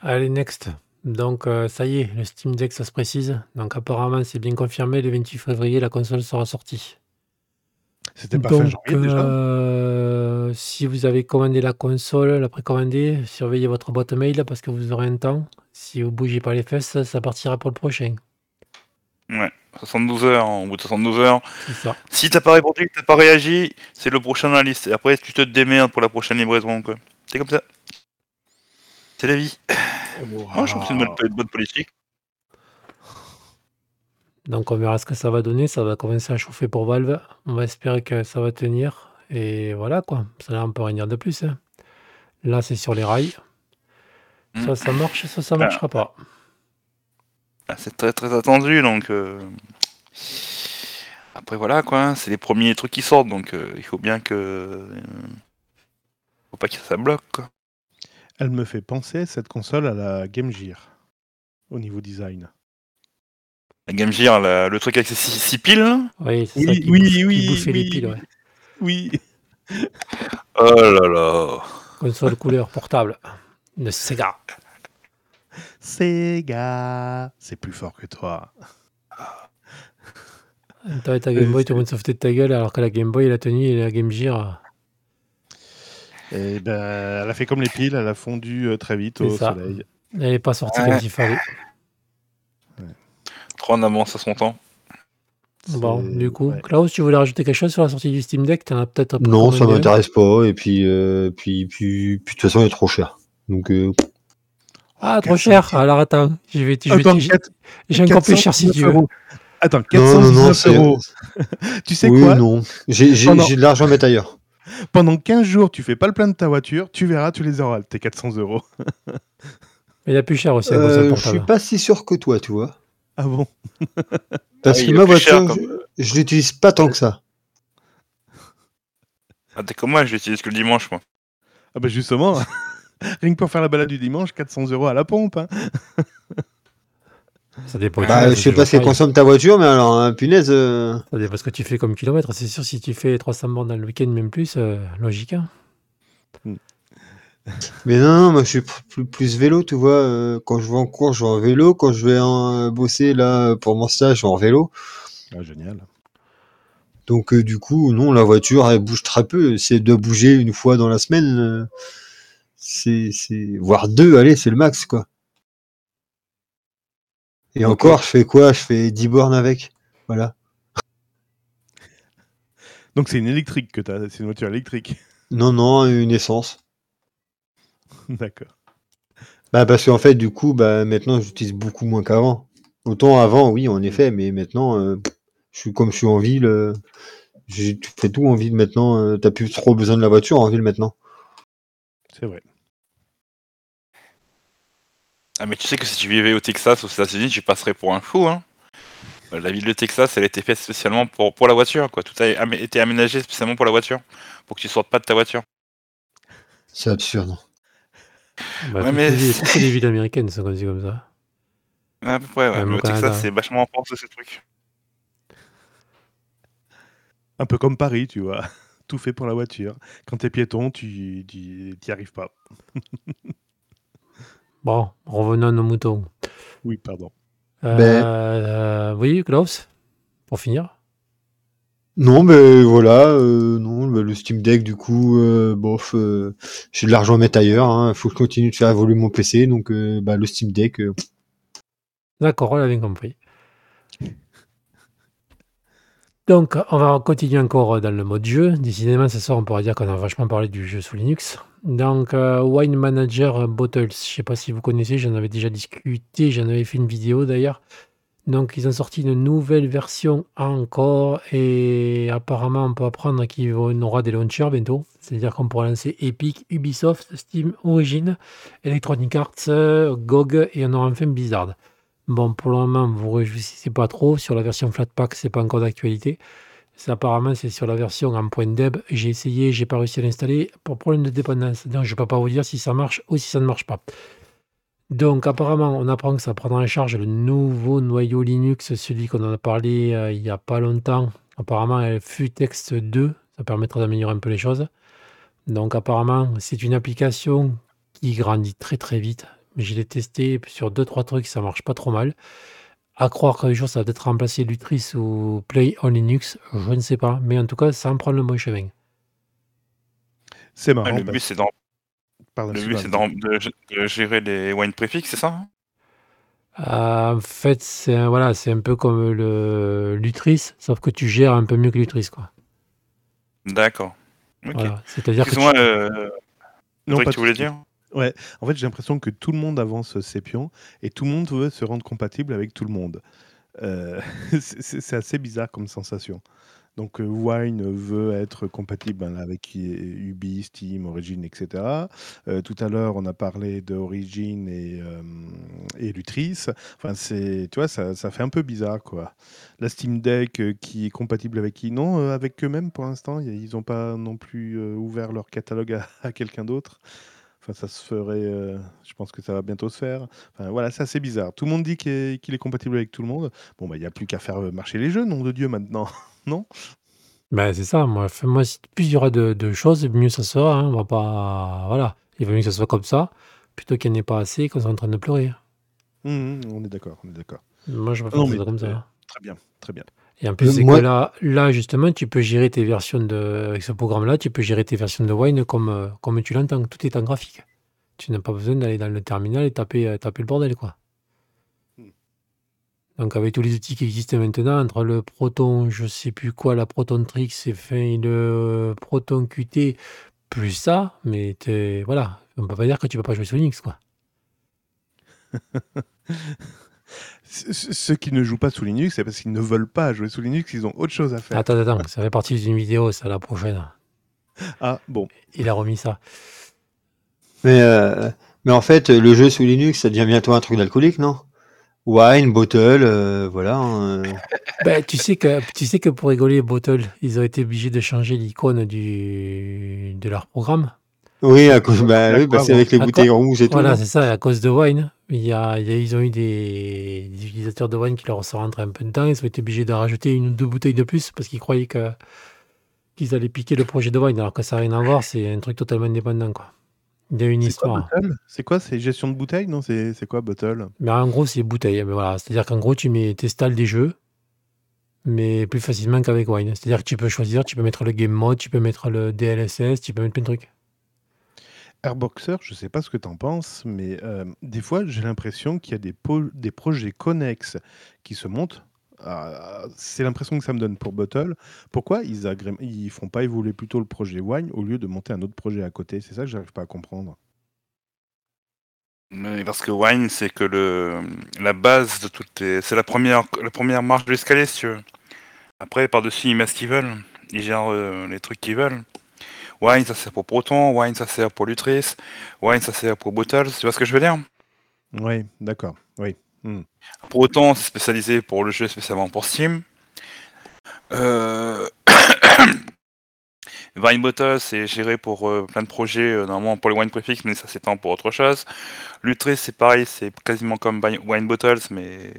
Allez, next. Donc, euh, ça y est, le Steam Deck, ça se précise. Donc, apparemment, c'est bien confirmé. Le 28 février, la console sera sortie. C'était pas fin Donc, janvier déjà euh, si vous avez commandé la console, la précommandée, surveillez votre boîte mail parce que vous aurez un temps. Si vous bougez pas les fesses, ça partira pour le prochain. Ouais, 72 heures, hein, au bout de 72 heures. Ça. Si t'as pas répondu, t'as pas réagi, c'est le prochain dans la liste. Et après, tu te démerdes pour la prochaine livraison, quoi. C'est comme ça. C'est la vie. Moi, je trouve que c'est une bonne, une bonne politique. Donc, on verra ce que ça va donner. Ça va commencer à chauffer pour Valve. On va espérer que ça va tenir. Et voilà, quoi. Ça, là, on peut rien dire de plus. hein. Là, c'est sur les rails. Soit ça marche, soit ça marchera pas. Ah, C'est très très attendu, donc. euh, Après, voilà, quoi. hein, C'est les premiers trucs qui sortent, donc euh, il faut bien que. euh, Faut pas que ça bloque, quoi. Elle me fait penser, cette console, à la Game Gear. Au niveau design. La Game Gear, la- le truc avec ses 6 piles. là? Oui, c'est Oui, ça qui, oui, bouffe- qui oui, les oui. piles. ouais. Oui. Oh là là. Console couleur portable de Sega. Sega. C'est plus fort que toi. T'avais ta Game Boy, tout le monde se foutait de ta gueule, alors que la Game Boy, la tenue et la Game Gear, Et ben, elle a fait comme les piles, elle a fondu euh, très vite au ça. soleil. elle n'est pas sortie Ouais. quand il fallait. Trop en avance à son temps. Bon, du coup, ouais. Klaus, tu voulais rajouter quelque chose sur la sortie du Steam Deck? T'en as peut-être pas Non, ça un m'intéresse pas, et puis, euh, puis, puis, puis, de toute façon, il est trop cher. Donc, euh, Ah, trop cher Alors attends, je vais, je vais- j'ai- encore plus cher si 419 tu veux. euros. Attends, non, non, 419 non, c'est- euros. Tu sais oui, quoi non. J'ai j'ai- non. j'ai de l'argent à mettre ailleurs. Pendant 15 jours, tu fais pas le plein de ta voiture, tu verras, tu les auras, tes 400 euros. Mais il y a plus cher aussi, Euh, je suis pas si sûr que toi, tu vois. Ah bon? Parce Ah, que ma cher, voiture, je, je l'utilise pas tant que ça. Ah, t'es comme moi, je l'utilise que le dimanche, moi. Ah bah justement, rien que pour faire la balade du dimanche, 400 euros à la pompe. hein. Ça dépend. Bah, je sais pas ce qu'elle toujours consomme ta voiture, mais alors, hein, punaise. euh. Ça dépend ce que tu fais comme kilomètre. C'est sûr, si tu fais 300 bornes dans le week-end, même plus, euh, logique. hein. Mais non, non, moi je suis plus, plus vélo, tu vois. euh, quand je vais en cours, je vais en vélo. Quand je vais en, euh, bosser là pour mon stage, je vais en vélo. Ah, génial. Donc euh, du coup, non, la voiture, elle bouge très peu. C'est de bouger une fois dans la semaine. C'est, voire deux, allez, c'est le max, quoi. Et encore, je fais quoi? Je fais 10 bornes avec. Voilà. Donc c'est une électrique que tu as, c'est une voiture électrique. Non, non, une essence. D'accord. Bah parce qu'en fait, du coup, bah maintenant, j'utilise beaucoup moins qu'avant. Autant avant, oui, en effet, mais maintenant, euh, je suis comme je suis en ville, euh, tu fais tout en ville maintenant. euh, T'as plus trop besoin de la voiture en ville maintenant. C'est vrai. Ah, mais tu sais que si tu vivais au Texas, aux États-Unis, tu passerais pour un fou, hein. Euh, La ville de Texas, elle a été faite spécialement pour, pour la voiture, quoi. Tout a été aménagé spécialement pour la voiture, pour que tu sortes pas de ta voiture. C'est absurde. Bah, Ouais, mais les- c'est- les villes américaines sont comme comme ça. À peu près, ouais. Même mais au Texas, c'est vachement en force ce truc. Un peu comme Paris, tu vois. Tout fait pour la voiture. Quand t'es piéton, tu tu- t'y arrives pas. Bon, revenons à nos moutons. Oui, pardon. Euh, Ben. euh, oui, Klaus, pour finir. Non, mais voilà, euh, non, bah, le Steam Deck, du coup, euh, bof, euh, j'ai de l'argent à mettre ailleurs. Hein, faut que je continue de faire évoluer mon PC, donc euh, bah, le Steam Deck. euh, D'accord, on l'a bien compris. Donc, on va continuer encore dans le mode jeu. Décidément, ce soir, on pourrait dire qu'on a vachement parlé du jeu sous Linux. Donc, euh, Wine Manager Bottles, je ne sais pas si vous connaissez, j'en avais déjà discuté, j'en avais fait une vidéo d'ailleurs. Donc ils ont sorti une nouvelle version encore et apparemment on peut apprendre qu'il aura des launchers bientôt. C'est-à-dire qu'on pourra lancer Epic, Ubisoft, Steam, Origin, Electronic Arts, GOG et on aura enfin Blizzard. Bon, pour le moment, vous ne réjouissez pas trop. Sur la version Flatpak, c'est pas encore d'actualité. Apparemment, c'est sur la version en point .deb. J'ai essayé, j'ai pas réussi à l'installer pour problème de dépendance. Donc je peux pas vous dire si ça marche ou si ça ne marche pas. Donc apparemment, on apprend que ça prendra en charge le nouveau noyau Linux, celui qu'on en a parlé euh, il n'y a pas longtemps. Apparemment, FUText 2, ça permettra d'améliorer un peu les choses. Donc apparemment, c'est une application qui grandit très très vite. Je l'ai testé sur 2-3 trucs, ça marche pas trop mal. À croire qu'un jour ça va peut-être remplacer Lutris ou Play on Linux, je ne sais pas. Mais en tout cas, ça en prend le bon chemin. C'est marrant. le but, c'est dans le but, c'est de, gérer les wine préfixes, c'est ça euh, En fait, c'est voilà, c'est un peu comme le Lutris, sauf que tu gères un peu mieux que Lutris, quoi. D'accord. C'est-à-dire que. Tu... Euh, non, pas tu voulais dire? Ouais, en fait, j'ai l'impression que tout le monde avance ses pions et tout le monde veut se rendre compatible avec tout le monde. Euh, c'est assez bizarre comme sensation. Donc, euh, Wine veut être compatible ben, avec Ubi, Steam, Origin, etc. Euh, tout à l'heure, on a parlé de Origin et, euh, et Lutris. Enfin, c'est, tu vois, ça, ça fait un peu bizarre, quoi. La Steam Deck qui est compatible avec qui? Non, avec eux-mêmes pour l'instant. Ils n'ont pas non plus ouvert leur catalogue à, quelqu'un d'autre. Enfin, ça se ferait. je pense que ça va bientôt se faire. Enfin, voilà, c'est assez bizarre. Tout le monde dit qu'il est, compatible avec tout le monde. Bon, bah, il n'y a plus qu'à faire marcher les jeux, nom de Dieu, maintenant. non? Ben, c'est ça, moi, moi, plus il y aura de, choses, mieux ça sera. Hein. On va pas. Voilà. Il vaut mieux que ça soit comme ça, plutôt qu'il n'y en ait pas assez, qu'on soit en train de pleurer. Mmh, mmh, on est d'accord, on est d'accord. Moi, je préfère ça comme ça. Très bien, très bien. Et en plus, c'est que là, là, justement, tu peux gérer tes versions de. Avec ce programme-là, tu peux gérer tes versions de Wine comme, euh, comme tu l'entends. Tout est en graphique. Tu n'as pas besoin d'aller dans le terminal et taper, euh, taper le bordel, quoi. Donc avec tous les outils qui existent maintenant, entre le Proton, je sais plus quoi, la Proton Trix et fin, le Proton Qt, plus ça, mais voilà, on peut pas dire que tu peux pas jouer sur Linux, quoi. Ceux qui ne jouent pas sous Linux, c'est parce qu'ils ne veulent pas jouer sous Linux, ils ont autre chose à faire. Attends, attends, ça fait partie d'une vidéo, ça, la prochaine. Ah, bon. Il a remis ça. Mais, euh, mais en fait, le jeu sous Linux, ça devient bientôt un truc d'alcoolique, non? Wine, Bottle, euh, voilà. Hein, euh. Ben, tu, sais que, tu sais que pour rigoler, Bottle, ils ont été obligés de changer l'icône du, de leur programme? Oui, à cause, bah, oui, bah, c'est avec les bouteilles rouges et tout. Voilà, c'est ça, à cause de Wine. Il y a, ils ont eu des, utilisateurs de Wine qui leur sont rentrés un peu de temps. Ils ont été obligés de rajouter une ou deux bouteilles de plus parce qu'ils croyaient que, qu'ils allaient piquer le projet de Wine, alors que ça n'a rien à voir. C'est un truc totalement indépendant, quoi. Il y a une histoire. C'est quoi? C'est gestion de bouteille Non, c'est quoi Bottle? Mais En gros, c'est bouteille. Mais voilà. C'est-à-dire qu'en gros, tu mets, installes des jeux, mais plus facilement qu'avec Wine. C'est-à-dire que tu peux choisir, tu peux mettre le game mode, tu peux mettre le DLSS, tu peux mettre plein de trucs. Airboxer, je sais pas ce que tu en penses, mais euh, des fois, j'ai l'impression qu'il y a des, projets connexes qui se montent ah, c'est l'impression que ça me donne pour Bottle. Pourquoi ils ne font pas évoluer plutôt le projet Wine au lieu de monter un autre projet à côté? C'est ça que j'arrive pas à comprendre. Parce que Wine, c'est que la base de toutes les... C'est la première, marche de l'escalier, si. Après, par-dessus, ils mettent ce qu'ils veulent. Ils gèrent euh, les trucs qu'ils veulent. Wine, ça sert pour Proton. Wine, ça sert pour Lutris. Wine, ça sert pour Bottles. Tu vois ce que je veux dire? Oui, d'accord. Oui. Hmm. Autant, c'est spécialisé pour le jeu, spécialement pour Steam. Euh... Vine Bottle, c'est géré pour euh, plein de projets, euh, normalement pour les Wine Prefix, mais ça s'étend pour autre chose. Lutris, c'est pareil, c'est quasiment comme Wine Bottles, mais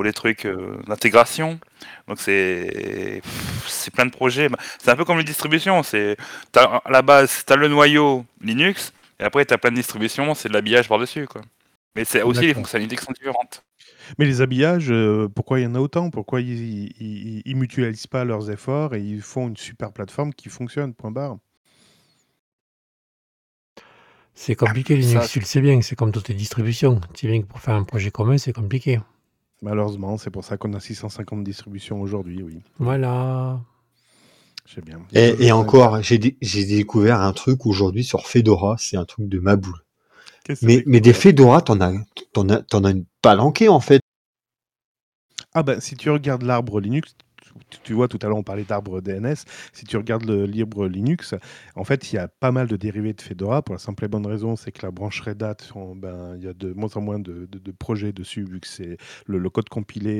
pour les trucs euh, d'intégration. Donc c'est c'est plein de projets. C'est un peu comme les distributions. C'est à la base, tu as le noyau Linux, et après tu as plein de distributions, c'est de l'habillage par-dessus. quoi. Mais c'est aussi les fonctionnalités qui sont différentes. Mais les habillages, euh, pourquoi il y en a autant? Pourquoi ils, ils, mutualisent pas leurs efforts et ils font une super plateforme qui fonctionne, point barre C'est compliqué Linux, tu le sais bien, c'est comme toutes les distributions. Tu viens que pour faire un projet commun, c'est compliqué. Malheureusement, c'est pour ça qu'on a 650 distributions aujourd'hui, oui. Voilà. C'est bien. Et, et encore, j'ai découvert un truc aujourd'hui sur Fedora, c'est un truc de ma boule. Mais, mais des Fedora, t'en as, t'en as, t'en as une palanquée en fait. Ah ben, si tu regardes l'arbre Linux, tu, vois, tout à l'heure on parlait d'arbre DNS. Si tu regardes le libre Linux, en fait, il y a pas mal de dérivés de Fedora pour la simple et bonne raison, c'est que la branche Red Hat, ben, il y a de moins en moins de, de- de projets dessus vu que c'est le, le code compilé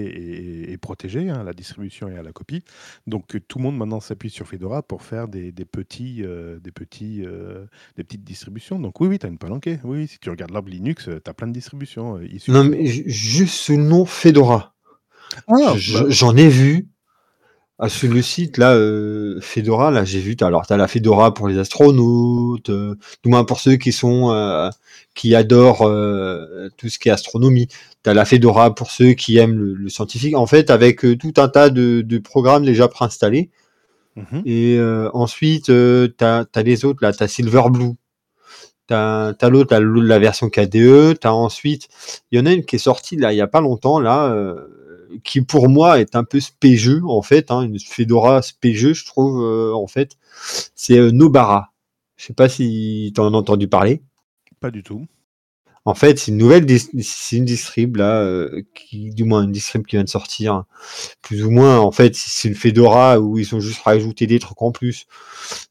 est, est protégé, hein, la distribution et à la copie. Donc euh, tout le monde maintenant s'appuie sur Fedora pour faire des, des petits, euh, des petits, euh, des petites distributions. Donc oui, oui, tu as une palanquée. Oui, si tu regardes l'arbre Linux, tu as plein de distributions euh, issues Non, mais juste le nom Fedora. Ah, bah, J'en ai vu. Ah, sur le site, là, euh, Fedora, là, j'ai vu, alors, t'as la Fedora pour les astronautes, euh, du moins pour ceux qui sont, euh, qui adorent tout ce qui est astronomie. T'as la Fedora pour ceux qui aiment le, le scientifique. En fait, avec tout un tas de, de programmes déjà préinstallés. mhm. Et ensuite, t'as as les autres, là, t'as Silverblue. T'as as, l'autre, la version KDE. T'as ensuite, il y en a une qui est sortie, là, il y a pas longtemps, là, qui pour moi est un peu spéjeux, en fait, hein, une Fedora spéjeux, je trouve, euh, en fait. C'est euh, Nobara. Je sais pas si t'en as entendu parler. Pas du tout. En fait, c'est une nouvelle, c'est une distrib là, euh, qui, du moins une distrib qui vient de sortir, plus ou moins. En fait, c'est une Fedora où ils ont juste rajouté des trucs en plus,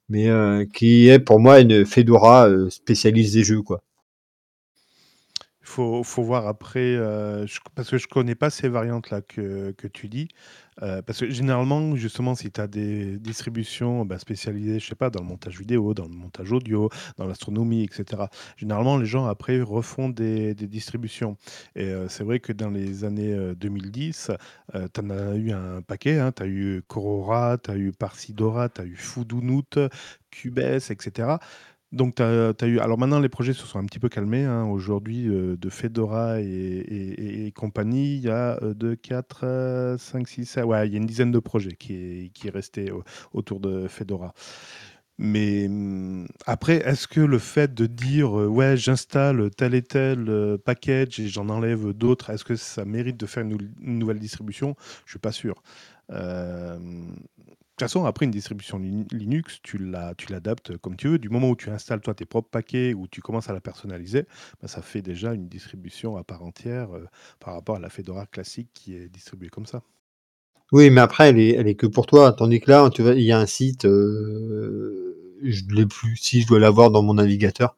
mais euh, qui est pour moi une Fedora spécialiste des jeux, quoi. Faut, faut voir après, euh, parce que je connais pas ces variantes-là que, que tu dis. Euh, parce que généralement, justement, si tu as des distributions bah, spécialisées, je sais pas, dans le montage vidéo, dans le montage audio, dans l'astronomie, etc., généralement, les gens après refont des, distributions. Et euh, c'est vrai que dans les années euh, 2010, tu en as eu un paquet. tu as eu Corora, tu as eu Parsidora, tu as eu Fudunut, Cubase, etc. Donc, tu as, eu. Alors maintenant, les projets se sont un petit peu calmés. hein. Aujourd'hui, euh, de Fedora et, compagnie, il y a 2, 4, 5, 6, 7. Ouais, il y a une dizaine de projets qui est, qui est resté au- autour de Fedora. Mais hum, après, est-ce que le fait de dire euh, ouais, j'installe tel et tel euh, package et j'en enlève d'autres, est-ce que ça mérite de faire une, nou- une nouvelle distribution? Je suis pas sûr. Toute façon, après une distribution Lin- Linux, tu la- tu l'adaptes comme tu veux. Du moment où tu installes toi tes propres paquets, où tu commences à la personnaliser, bah, ça fait déjà une distribution à part entière euh, par rapport à la Fedora classique qui est distribuée comme ça. Oui, mais après, elle est, elle est que pour toi, tandis que là, tu vois, il y a un site, euh, je ne l'ai plus, si je dois l'avoir dans mon navigateur,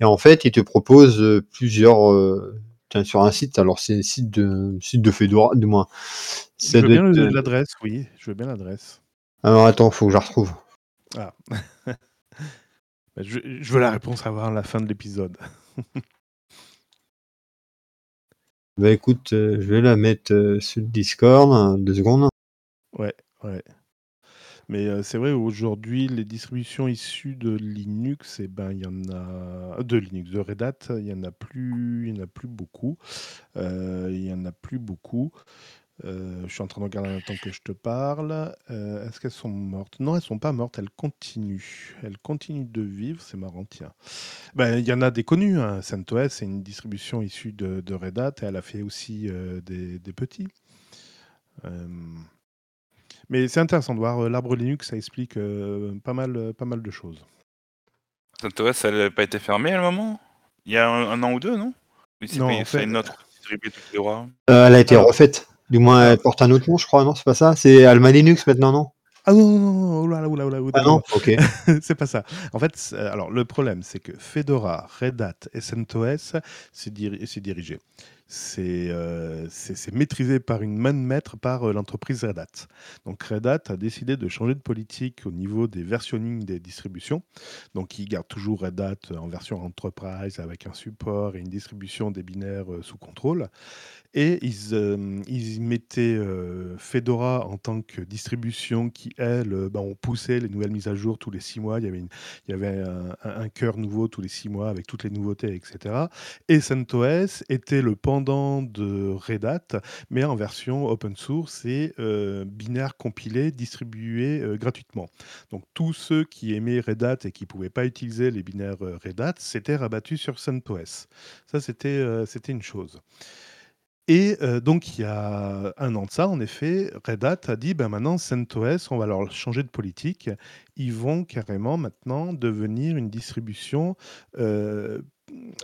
et en fait, il te propose euh, plusieurs, euh, tiens, sur un site, alors c'est un site de, site de Fedora, du moins. Je veux bien l'adresse, oui, je veux bien l'adresse. Alors attends, faut que je la retrouve. Ah. Bah, je, je veux la réponse avant la fin de l'épisode. Bah écoute, euh, je vais la mettre euh, sur le Discord, hein, deux secondes. Ouais, ouais. Mais euh, c'est vrai, aujourd'hui, les distributions issues de Linux, eh ben, il y en a de Linux, de Red Hat, il y en a plus, il y en a plus beaucoup. Il y en a plus beaucoup. Euh, je suis en train de regarder en même temps que je te parle. Euh, Est-ce qu'elles sont mortes? Non, elles sont pas mortes. Elles continuent. Elles continuent de vivre. C'est marrant, tiens. Ben, il y en a des connus. Hein. CentOS, c'est une distribution issue de, de Red Hat et elle a fait aussi euh, des, des petits. Euh, Mais c'est intéressant de voir. L'arbre Linux, ça explique euh, pas, mal, pas mal de choses. CentOS, elle n'a pas été fermée à un moment? Il y a un, un an ou deux, non? Oui, c'est en fait- une autre distribuée. Euh, elle a été refaite. Du moins, elle porte un autre nom, je crois, non C'est pas ça? C'est Alma Linux maintenant, non? Ah non, non, non, non, oula, oula, oula, oula, Ah non? Ok. c'est pas ça. En fait, alors le problème, c'est que Fedora, Red Hat et CentOS, c'est diri- c'est dirigé. C'est euh, maîtrisé par une main de maître par euh, l'entreprise Red Hat. Donc Red Hat a décidé de changer de politique au niveau des versionning des distributions. Donc ils gardent toujours Red Hat en version enterprise avec un support et une distribution des binaires euh, sous contrôle. Et ils, euh, ils mettaient Fedora en tant que distribution qui, elle, ben, on poussait les nouvelles mises à jour tous les six mois. Il y avait, il y avait un, cœur nouveau tous les six mois avec toutes les nouveautés, etc. Et CentOS était le de Red Hat, mais en version open source et euh, binaire compilé, distribué euh, gratuitement. Donc tous ceux qui aimaient Red Hat et qui ne pouvaient pas utiliser les binaires euh, Red Hat s'étaient rabattus sur CentOS. Ça, c'était une chose. Et donc, il y a un an de ça, en effet, Red Hat a dit ben maintenant, CentOS, on va leur changer de politique. Ils vont carrément maintenant devenir une distribution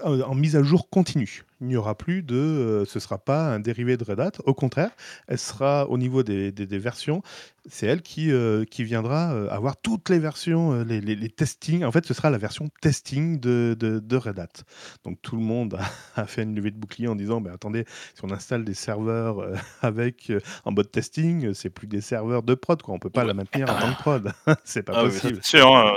en mise à jour continue. Il n'y aura plus de, euh, ce sera pas un dérivé de Red Hat. Au contraire, elle sera au niveau des, des- des versions, c'est elle qui, euh, qui viendra euh, avoir toutes les versions, euh, les, les, les testings. En fait, ce sera la version testing de, de, de Red Hat. Donc tout le monde a, a fait une levée de bouclier en disant, ben attendez, si on installe des serveurs euh, avec euh, en mode testing, euh, c'est plus des serveurs de prod, quoi. On peut pas la maintenir en tant que prod. c'est pas Ah oui, possible. c'est sûr, hein,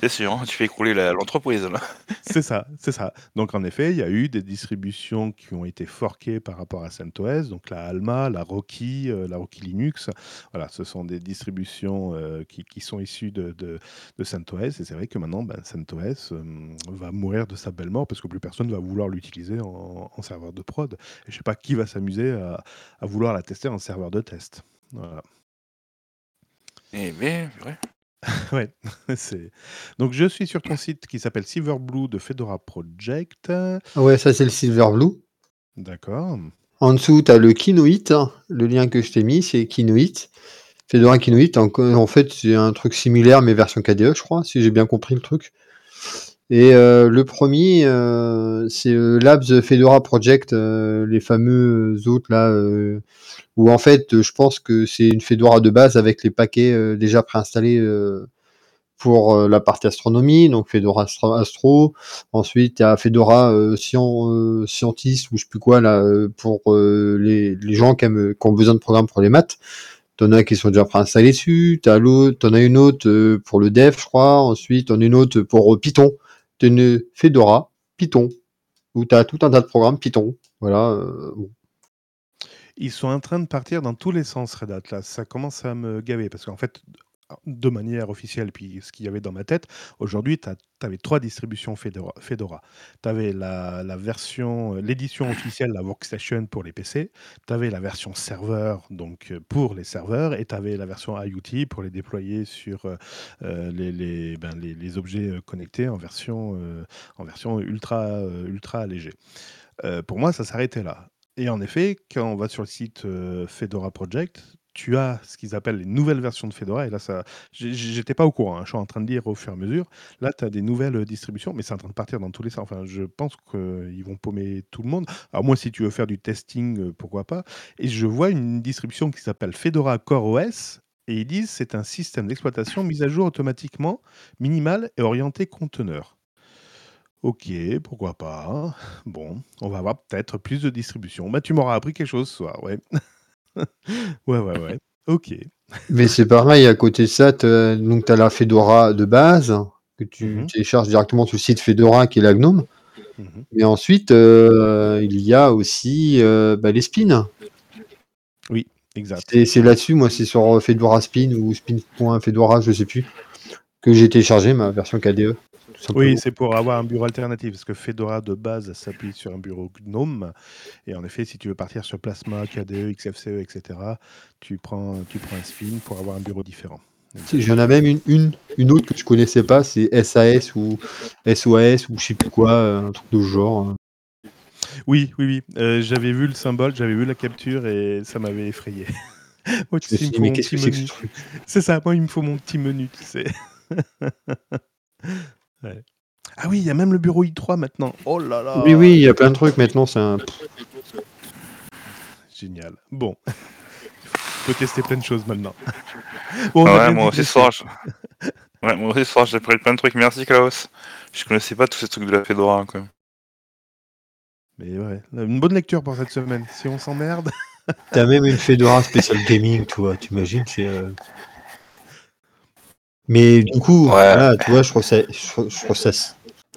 c'est sûr, hein, tu fais écrouler la- l'entreprise là. C'est ça, c'est ça. Donc en effet, il y a eu des distributions qui ont été forquées par rapport à CentOS, donc la Alma, la Rocky, euh, la Rocky Linux. Voilà, ce sont des distributions euh, qui, qui sont issues de, de, de CentOS. Et c'est vrai que maintenant, ben, CentOS euh, va mourir de sa belle mort parce que plus personne va vouloir l'utiliser en, en serveur de prod. Et je sais pas qui va s'amuser à, à vouloir la tester en serveur de test. Voilà. Eh bien, vrai. Ouais, c'est. Donc je suis sur ton site qui s'appelle Silverblue de Fedora Project. Ah Ouais, ça c'est le Silverblue. D'accord. En dessous, tu as le Kinoit. hein. Le lien que je t'ai mis, c'est Kinoit. Fedora Kinoit, en, en fait, c'est un truc similaire, mais version KDE, je crois, si j'ai bien compris le truc. Et euh, le premier, euh, c'est euh, Labs Fedora Project, les fameux autres là, où en fait, je pense que c'est une Fedora de base avec les paquets déjà préinstallés pour la partie astronomie, donc Fedora Astro. Ensuite, il y a Fedora Scien- euh, Scientist ou je sais plus quoi là pour les, gens qui, ont besoin de programmes pour les maths. T'en as qui sont déjà préinstallés dessus. T'en as une autre pour le dev, je crois. Ensuite, t'en as une autre pour euh, T'as une Fedora Python où t'as tout un tas de programmes Python. Voilà. euh. Ils sont en train de partir dans tous les sens, Red Hat. Là, ça commence à me gaver parce qu'en fait, de manière officielle, puis ce qu'il y avait dans ma tête, aujourd'hui, tu avais trois distributions Fedora. Fedora. Tu avais la, version, euh, l'édition officielle, la Workstation pour les PC. Tu avais la version serveur, donc euh, pour les serveurs, et tu avais la version IoT pour les déployer sur euh, ben, les, objets connectés en version, ultra, ultra pour moi, ça s'arrêtait là. Et en effet, quand on va sur le site Fedora Project, tu as ce qu'ils appellent les nouvelles versions de Fedora. Et là, ça, j'étais pas au courant. hein, je suis en train de lire au fur et à mesure. Là, tu as des nouvelles euh, distributions, mais c'est en train de partir dans tous les sens. Enfin, je pense qu'ils vont paumer tout le monde. Alors moi, si tu veux faire du testing, euh, pourquoi pas. Et je vois une distribution qui s'appelle Fedora Core OS. Et ils disent c'est un système d'exploitation mis à jour automatiquement, minimal et orienté conteneur. Ok, pourquoi pas. Bon, on va avoir peut-être plus de distribution. Bah, tu m'auras appris quelque chose ce soir, ouais. ouais, ouais, ouais. Ok. Mais c'est pareil, à côté de ça, t'as- donc tu as la Fedora de base que tu Mhm. télécharges directement sur le site Fedora qui est la GNOME. Mhm. Et ensuite, euh, il y a aussi euh, bah, les spins. Exact. C'est c'est là-dessus, moi, c'est sur Fedora Spin ou spin.fedora, je sais plus, que j'ai téléchargé ma version KDE. Oui, c'est pour avoir un bureau alternatif, parce que Fedora de base s'appuie sur un bureau GNOME. Et en effet, si tu veux partir sur Plasma, KDE, XFCE, etc., tu prends, tu prends un spin pour avoir un bureau différent. Si, J'en ai même une, une, une autre que je connaissais pas, c'est SAS ou SOS ou je sais plus quoi, euh, un truc de ce genre. hein. Oui, oui, oui. euh, j'avais vu le symbole, j'avais vu la capture et ça m'avait effrayé. Moi, tu sais, mais qu'est-ce que c'est que ce menu. truc? C'est ça, moi, il me faut mon petit menu, tu sais. Ouais. Ah oui, il y a même le bureau i3 maintenant. Oh là là Oui, oui, il y a plein de trucs maintenant, c'est un. Génial. Bon. On peut tester plein de choses maintenant. Bon, on a ouais, moi aussi soir, je... ouais, moi aussi ce soir, j'ai pris plein de trucs. Merci Klaus. Je connaissais pas tous ces trucs de la Fedora quand même. Mais ouais, une bonne lecture pour cette semaine. Si on s'emmerde. T'as même une Fedora spécial gaming, toi, t'imagines, c'est. euh, Mais du coup, Ouais. voilà, tu vois, je trouve ça, je trouve- je trouve ça s-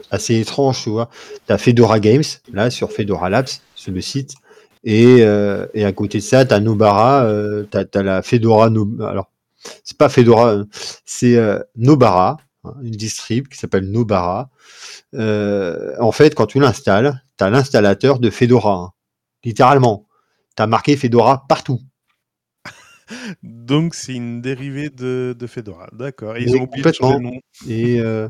assez étrange, tu vois. T'as Fedora Games, là, sur Fedora Labs, sur le site. Et, euh, et à côté de ça, t'as Nobara, euh, t'as as la Fedora No... Alors, c'est pas Fedora, euh, c'est euh, Nobara, hein, une distrib qui s'appelle Nobara. Euh, en fait, quand tu l'installes, t'as l'installateur de Fedora, hein, littéralement. T'as marqué Fedora partout. Donc, c'est une dérivée de, de Fedora. D'accord. Ils Oui, ont oublié de changer le nom. Et, euh,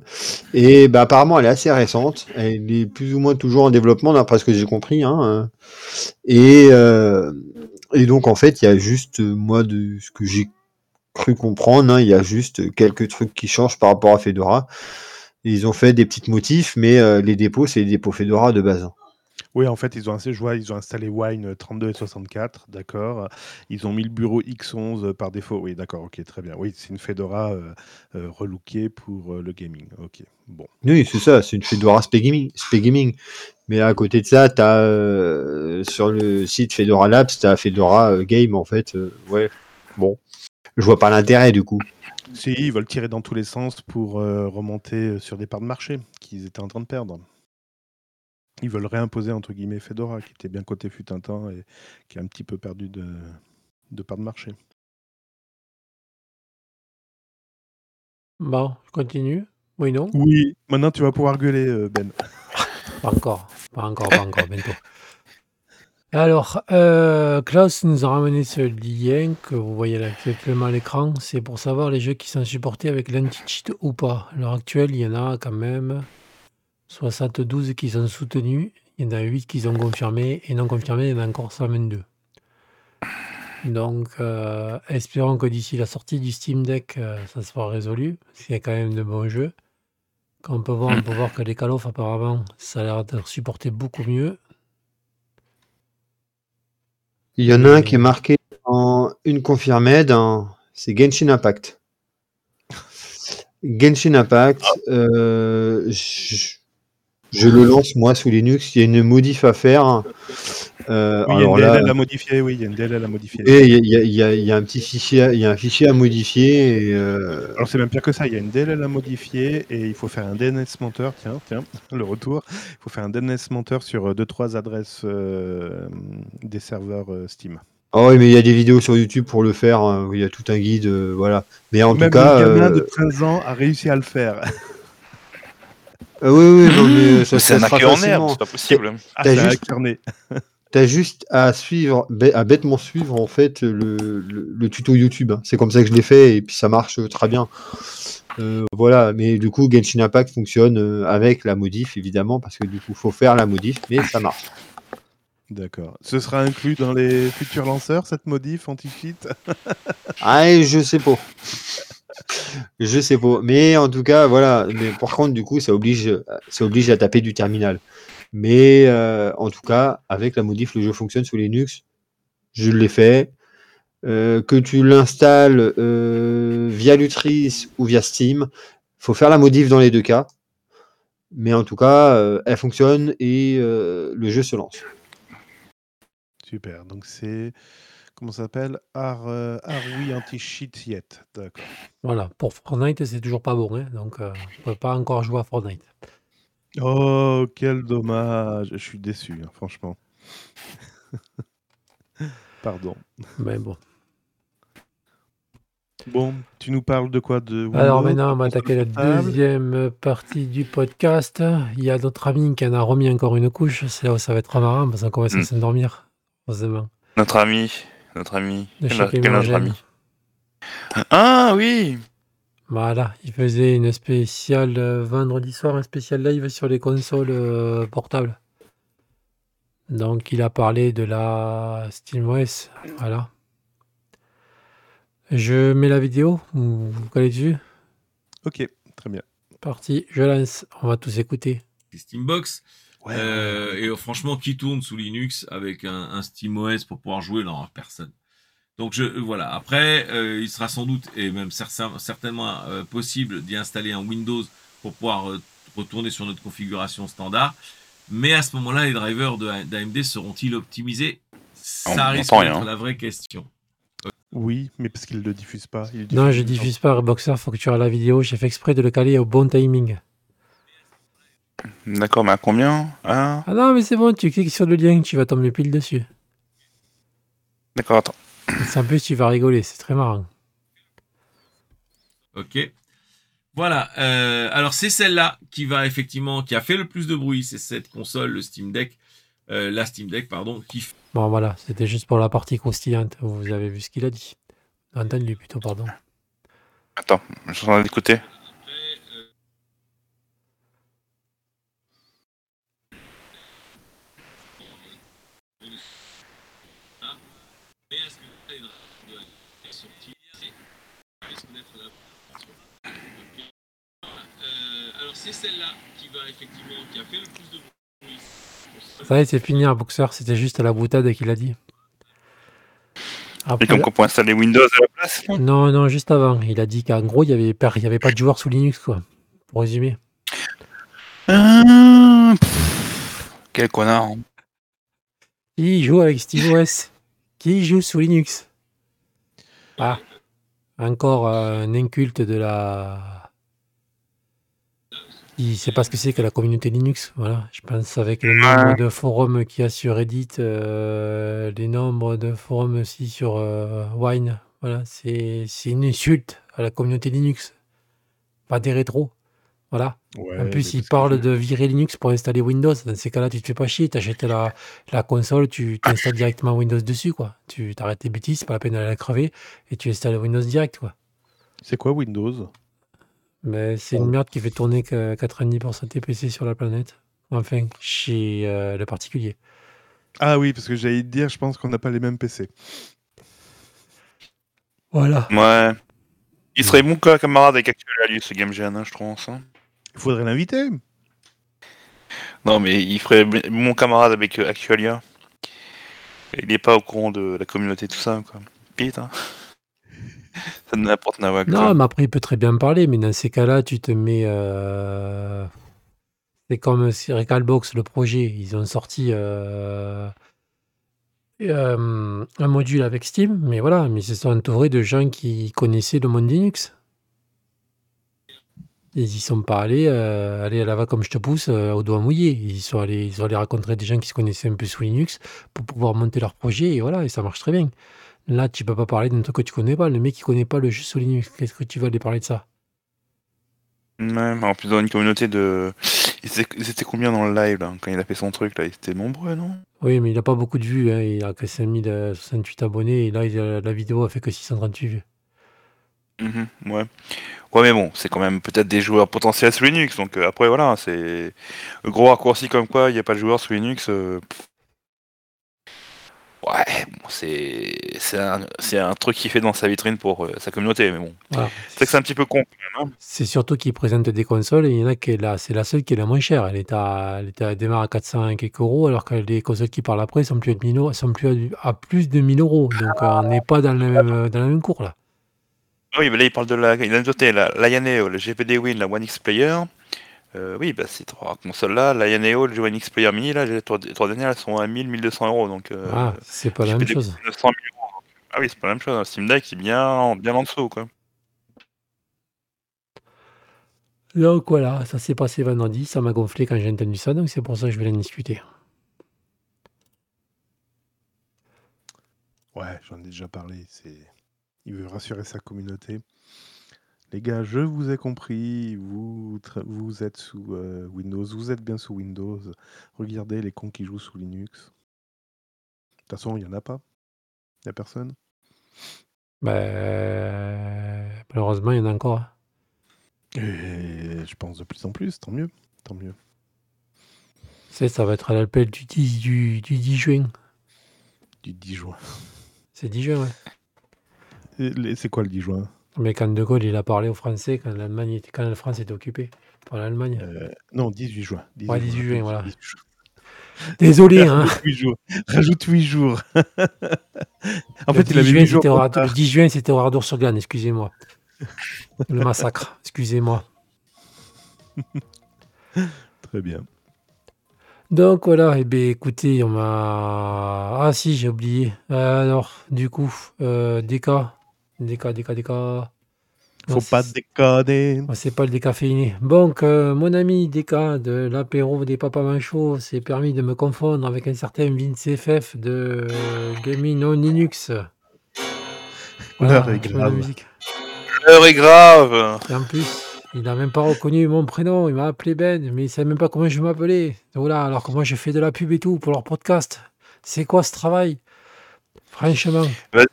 et bah, apparemment, elle est assez récente. Elle est plus ou moins toujours en développement, d'après ce que j'ai compris. Hein. euh. Et, euh, et donc, en fait, il y a juste, moi, de ce que j'ai cru comprendre, hein, il y a juste quelques trucs qui changent par rapport à Fedora. Ils ont fait des petites motifs, mais euh, les dépôts, c'est les dépôts Fedora de base. Oui, en fait, ils ont, assez, ils ont installé Wine 32 et 64, d'accord. Ils ont mis le bureau X11 par défaut. Oui, d'accord, ok, très bien. Oui, c'est une Fedora euh, euh, relookée pour euh, le gaming. Ok, bon. Oui, c'est ça, c'est une Fedora Spé Gaming, Gaming. Mais à côté de ça, tu as sur le site Fedora Labs, tu as Fedora euh, Game, en fait. euh, ouais, bon. Je vois pas l'intérêt, du coup. Si, ils veulent tirer dans tous les sens pour euh, remonter sur des parts de marché qu'ils étaient en train de perdre. Ils veulent réimposer, entre guillemets, Fedora, qui était bien coté fut un temps et qui a un petit peu perdu de, de parts de marché. Bon, je continue. Oui, non? Oui, maintenant tu vas pouvoir gueuler, euh, Ben. Pas encore. Pas encore, pas encore, bientôt. Alors, euh, Klaus nous a ramené ce lien que vous voyez là actuellement à l'écran. C'est pour savoir les jeux qui sont supportés avec l'anti-cheat ou pas. À l'heure actuelle, il y en a quand même 72 qui sont soutenus. Il y en a 8 qui sont confirmés. Et non confirmés, il y en a encore 122. Donc, euh, espérons que d'ici la sortie du Steam Deck, euh, ça sera résolu. Parce qu'il y a quand même de bons jeux. Quand on peut voir, on peut voir que les Call of, apparemment, ça a l'air d'être supporté beaucoup mieux. Il y en a un qui est marqué en une confirmée, dans- c'est Genshin Impact. Genshin Impact, euh, je, je le lance moi sous Linux. Il y a une modif à faire. Euh, Oui, il y a une là, DLL à modifier, oui, il y a une DLL à modifier. et il y a, il y a- il y a- il y a un petit fichier, il y a un fichier à modifier. Et, euh, Alors c'est même pire que ça, il y a une DLL à modifier et il faut faire un DNS menteur, tiens, tiens, le retour. Il faut faire un DNS menteur sur 2-3 adresses euh, des serveurs euh, Steam. Ah oui, mais il y a des vidéos sur YouTube pour le faire. hein. Il y a tout un guide, euh, voilà. Mais en même tout cas, un gamin euh, de 13 ans a réussi à le faire. euh, oui, oui, non, mais ça, C'est ça un se fera hacker en facilement. herbe, c'est pas possible. Ah, T'as juste- carnet. T'as juste à suivre, à bêtement suivre en fait le, le- le tuto YouTube. hein. C'est comme ça que je l'ai fait et puis ça marche euh, très bien. Euh, voilà, mais du coup Genshin Impact fonctionne euh, avec la modif évidemment parce que du coup faut faire la modif, mais ça marche. D'accord. Ce sera inclus dans les futurs lanceurs, cette modif anti-cheat? Ah, je sais pas. Je sais pas. Mais en tout cas, voilà. Mais par contre, du coup, ça oblige, ça oblige à taper du terminal. Mais euh, en tout cas, avec la modif, le jeu fonctionne sous Linux. Je l'ai fait. Euh, que tu l'installes euh, via Lutris ou via Steam, faut faire la modif dans les deux cas. Mais en tout cas, elle fonctionne et le jeu se lance. Super. Donc c'est. Comment ça s'appelle? Are, euh, Are we anti-cheat yet D'accord. Voilà, pour Fortnite, c'est toujours pas bon. hein, donc, euh, on peut pas encore jouer à Fortnite. Oh, quel dommage. Je suis déçu, hein, franchement. Pardon. Mais bon. Bon, tu nous parles de quoi? De Alors Windows, maintenant, on va attaquer la deuxième partie du podcast. Il y a notre ami qui en a remis encore une couche. C'est là où ça va être marrant parce qu'on commence à s'endormir. Heureusement. Notre ami, notre ami. De Quel, chez quel notre ami? Ah oui Voilà, il faisait une spéciale euh, vendredi soir, un spécial live sur les consoles euh, portables. Donc il a parlé de la SteamOS. Voilà. Je mets la vidéo, vous vous collez dessus? Ok, très bien. Parti, je lance, on va tous écouter. Steambox. Ouais, Euh, ouais. et euh, franchement, qui tourne sous Linux avec un, un SteamOS pour pouvoir jouer Non, personne? Donc je euh, voilà. Après, euh, il sera sans doute et même cer- certainement euh, possible d'y installer un Windows pour pouvoir euh, retourner sur notre configuration standard. Mais à ce moment-là, les drivers d'AMD seront-ils optimisés? On Ça risque n'entend d'être rien. la vraie question. Oui, mais parce qu'ils ne le diffusent pas. Non, je temps. diffuse pas Boxer, faut que tu aies la vidéo. J'ai fait exprès de le caler au bon timing. D'accord, mais à combien Ah, Ah non, mais c'est bon, tu cliques sur le lien, tu vas tomber pile dessus. d'accord, attends. En plus, tu vas rigoler, c'est très marrant. Ok. Voilà. euh, alors c'est celle-là qui va effectivement, qui a fait le plus de bruit, c'est cette console, le Steam Deck, euh, la Steam Deck, pardon, qui Bon, voilà, c'était juste pour la partie croustillante. Vous avez vu ce qu'il a dit. Entendu plutôt, pardon. Attends, je suis en train d'écouter. C'est celle-là qui va effectivement, qui a fait le plus de bruit. Ça y est, c'est fini, un boxeur. C'était juste à la boutade qu'il a dit. Et comme qu'on peut installer Windows à la place. non, non, juste avant. Il a dit qu'en gros, il n'y avait, pas- il y avait pas de joueurs sous Linux, quoi. Pour résumer. Ah, pff, Quel connard. hein. Qui joue avec SteamOS Qui joue sous Linux? Ah, encore euh, un inculte de la. Il ne sait pas ce que c'est que la communauté Linux. Voilà, je pense avec le nombre de forums qu'il y a sur Reddit, euh, les nombres de forums aussi sur euh, Wine. Voilà, c'est une insulte à la communauté Linux. Pas des rétros. Voilà. Ouais, En plus, il parle de virer Linux pour installer Windows. Dans ces cas-là, tu te fais pas chier. Tu achètes la, la console, tu t'installes directement Windows dessus. quoi. Tu t'arrêtes tes bêtises, c'est pas la peine d'aller la crever. Et tu installes Windows direct. quoi. C'est quoi Windows? Mais c'est une merde qui fait tourner que 90% de tes PC sur la planète. Enfin, chez euh, le particulier. Ah oui, parce que j'allais te dire, je pense qu'on n'a pas les mêmes PC. Voilà. Ouais. Il serait bon que camarade avec Actualia, lui, ce Game Gen, hein, je pense. hein. Il faudrait l'inviter. Non, mais il ferait mon camarade avec euh, Actualia. Il n'est pas au courant de la communauté, tout ça, quoi. Putain. Ça n'importe quoi. Non, mais après, il peut très bien parler. Mais dans ces cas-là, tu te mets. euh, C'est comme si Recalbox, le projet. Ils ont sorti euh, euh, un module avec Steam. Mais voilà, mais ils se sont entourés de gens qui connaissaient le monde Linux. Ils y sont pas allés, euh, allez, là-bas comme je te pousse, euh, au doigt mouillé. Ils sont, allés, ils sont allés rencontrer des gens qui se connaissaient un peu sous Linux pour pouvoir monter leur projet. Et voilà, et ça marche très bien. Là, tu peux pas parler d'un truc que tu connais pas. Le mec qui connaît pas le jeu sous Linux, qu'est-ce que tu vas aller parler de ça? Ouais, mais en plus, dans une communauté de. Ils étaient, combien dans le live, là, quand il a fait son truc, là? Ils étaient nombreux, non? Oui, mais il a pas beaucoup de vues. hein. Il a que 5068 abonnés. Et là, a- la vidéo a fait que 638 vues. Mhm, Ouais. Ouais, mais bon, c'est quand même peut-être des joueurs potentiels sous Linux. Donc euh, après, voilà, c'est. Gros raccourci comme quoi, il n'y a pas de joueurs sous Linux. euh. Ouais, bon, c'est. Un... un truc qu'il fait dans sa vitrine pour euh, sa communauté, mais bon. Voilà. C'est vrai que c'est un petit peu con hein. C'est surtout qu'il présente des consoles et il y en a qui est là. C'est la seule qui est la moins chère. Elle, est à, elle, est à- elle démarre à 400 et quelques euros, alors que les consoles qui parlent après sont plus, à 1000 euros- sont plus à, à plus de 1000 euros. Donc euh, on n'est pas dans le même, dans la même cours là. Oui, mais là, il parle de la. Il a noté la, la Yaneo, le GPD Win, la One X Player. Euh, oui, bah, ces trois consoles-là, la Yaneo, le X Player Mini, là, les trois, les trois dernières, elles sont à 1000, 1200 euros. Donc, euh, Ah, c'est pas la même chose. 900 000 euros. donc, Ah oui, c'est pas la même chose. Un Steam Deck, c'est bien, bien en dessous, quoi. Donc voilà, ça s'est passé vendredi. Ça m'a gonflé quand j'ai entendu ça. Donc c'est pour ça que je vais en discuter. Ouais, j'en ai déjà parlé. C'est, il veut rassurer sa communauté. Les gars, je vous ai compris. Vous, tra- vous êtes sous euh, Windows. Vous êtes bien sous Windows. Regardez les cons qui jouent sous Linux. De toute façon, il y en a pas. Il y a personne. Ben, malheureusement, il y en a encore. hein. Et je pense de plus en plus. Tant mieux. Tant mieux. C'est, ça va être à l'appel du 10, du, du 10 juin. Du 10 juin. C'est 10 juin, ouais. Et les- C'est quoi le 10 juin? Mais quand De Gaulle il a parlé aux Français quand l'Allemagne était, quand la France était occupée par l'Allemagne. Euh, Non, 18 juin. Ouais, 18 juin, voilà. 18 juin. Désolé, hein. Rajoute 8 jours. Rajoute 8 jours. en Le fait, 10 il avait juin, 8 jours. c'était au le 10 juin, c'était au Radour sur Glane, excusez-moi. Le massacre, excusez-moi. Très bien. Donc voilà, et bien écoutez, on m'a. Ah si, j'ai oublié. Alors, du coup, DK. DK, DK, DK. Faut Non, pas. Oh, C'est pas le décaféiné. Donc, euh, mon ami DK de l'apéro des papas manchots s'est permis de me confondre avec un certain Vince FF de euh, Gaming on Linux. L'heure est grave. L'heure est grave. Et en plus, il n'a même pas reconnu mon prénom. Il m'a appelé Ben, mais il ne savait même pas comment je m'appelais. Voilà, alors que moi, je fais de la pub et tout pour leur podcast. C'est quoi ce travail? Franchement. Vas-y,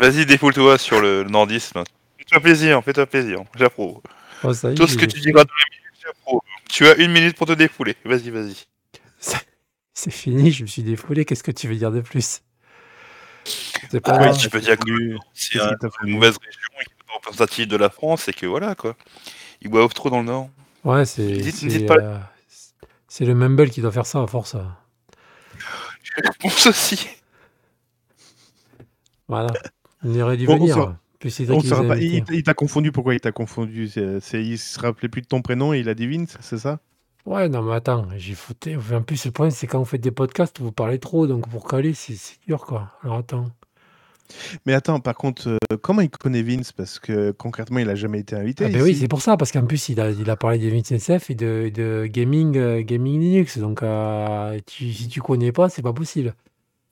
défoule-toi sur le, nordisme. Fais-toi plaisir, fais-toi plaisir. J'approuve. Oh, est, Tout ce que tu diras dans la minute, j'approuve. Tu as une minute pour te défouler. Vas-y, vas-y. C'est fini, je me suis défoulé. Qu'est-ce que tu veux dire de plus? C'est pas Ah, oui, tu peux dire que c'est un- une mauvaise région et représentative de la France, et que voilà, quoi. Ils boivent trop dans le nord. Ouais, c'est euh, c'est le Mumble qui doit faire ça à force. Je pense aussi. Voilà. Il aurait dû on venir. On il pas- t'a confondu. Pourquoi il t'a confondu? C'est, Il se rappelait plus de ton prénom et il a dit Vince, c'est ça? Ouais, non, mais attends, j'ai foutu. En plus, le problème, c'est quand vous faites des podcasts, vous parlez trop, donc pour caler, c'est dur, quoi. Alors attends. Mais attends, par contre, euh, comment il connaît Vince? Parce que concrètement, il a jamais été invité. Ah ben oui, c'est pour ça, parce qu'en plus, il a, il a parlé de Vince SF et de, de gaming, euh, gaming Linux. Donc, euh, tu- si tu connais pas, c'est pas possible.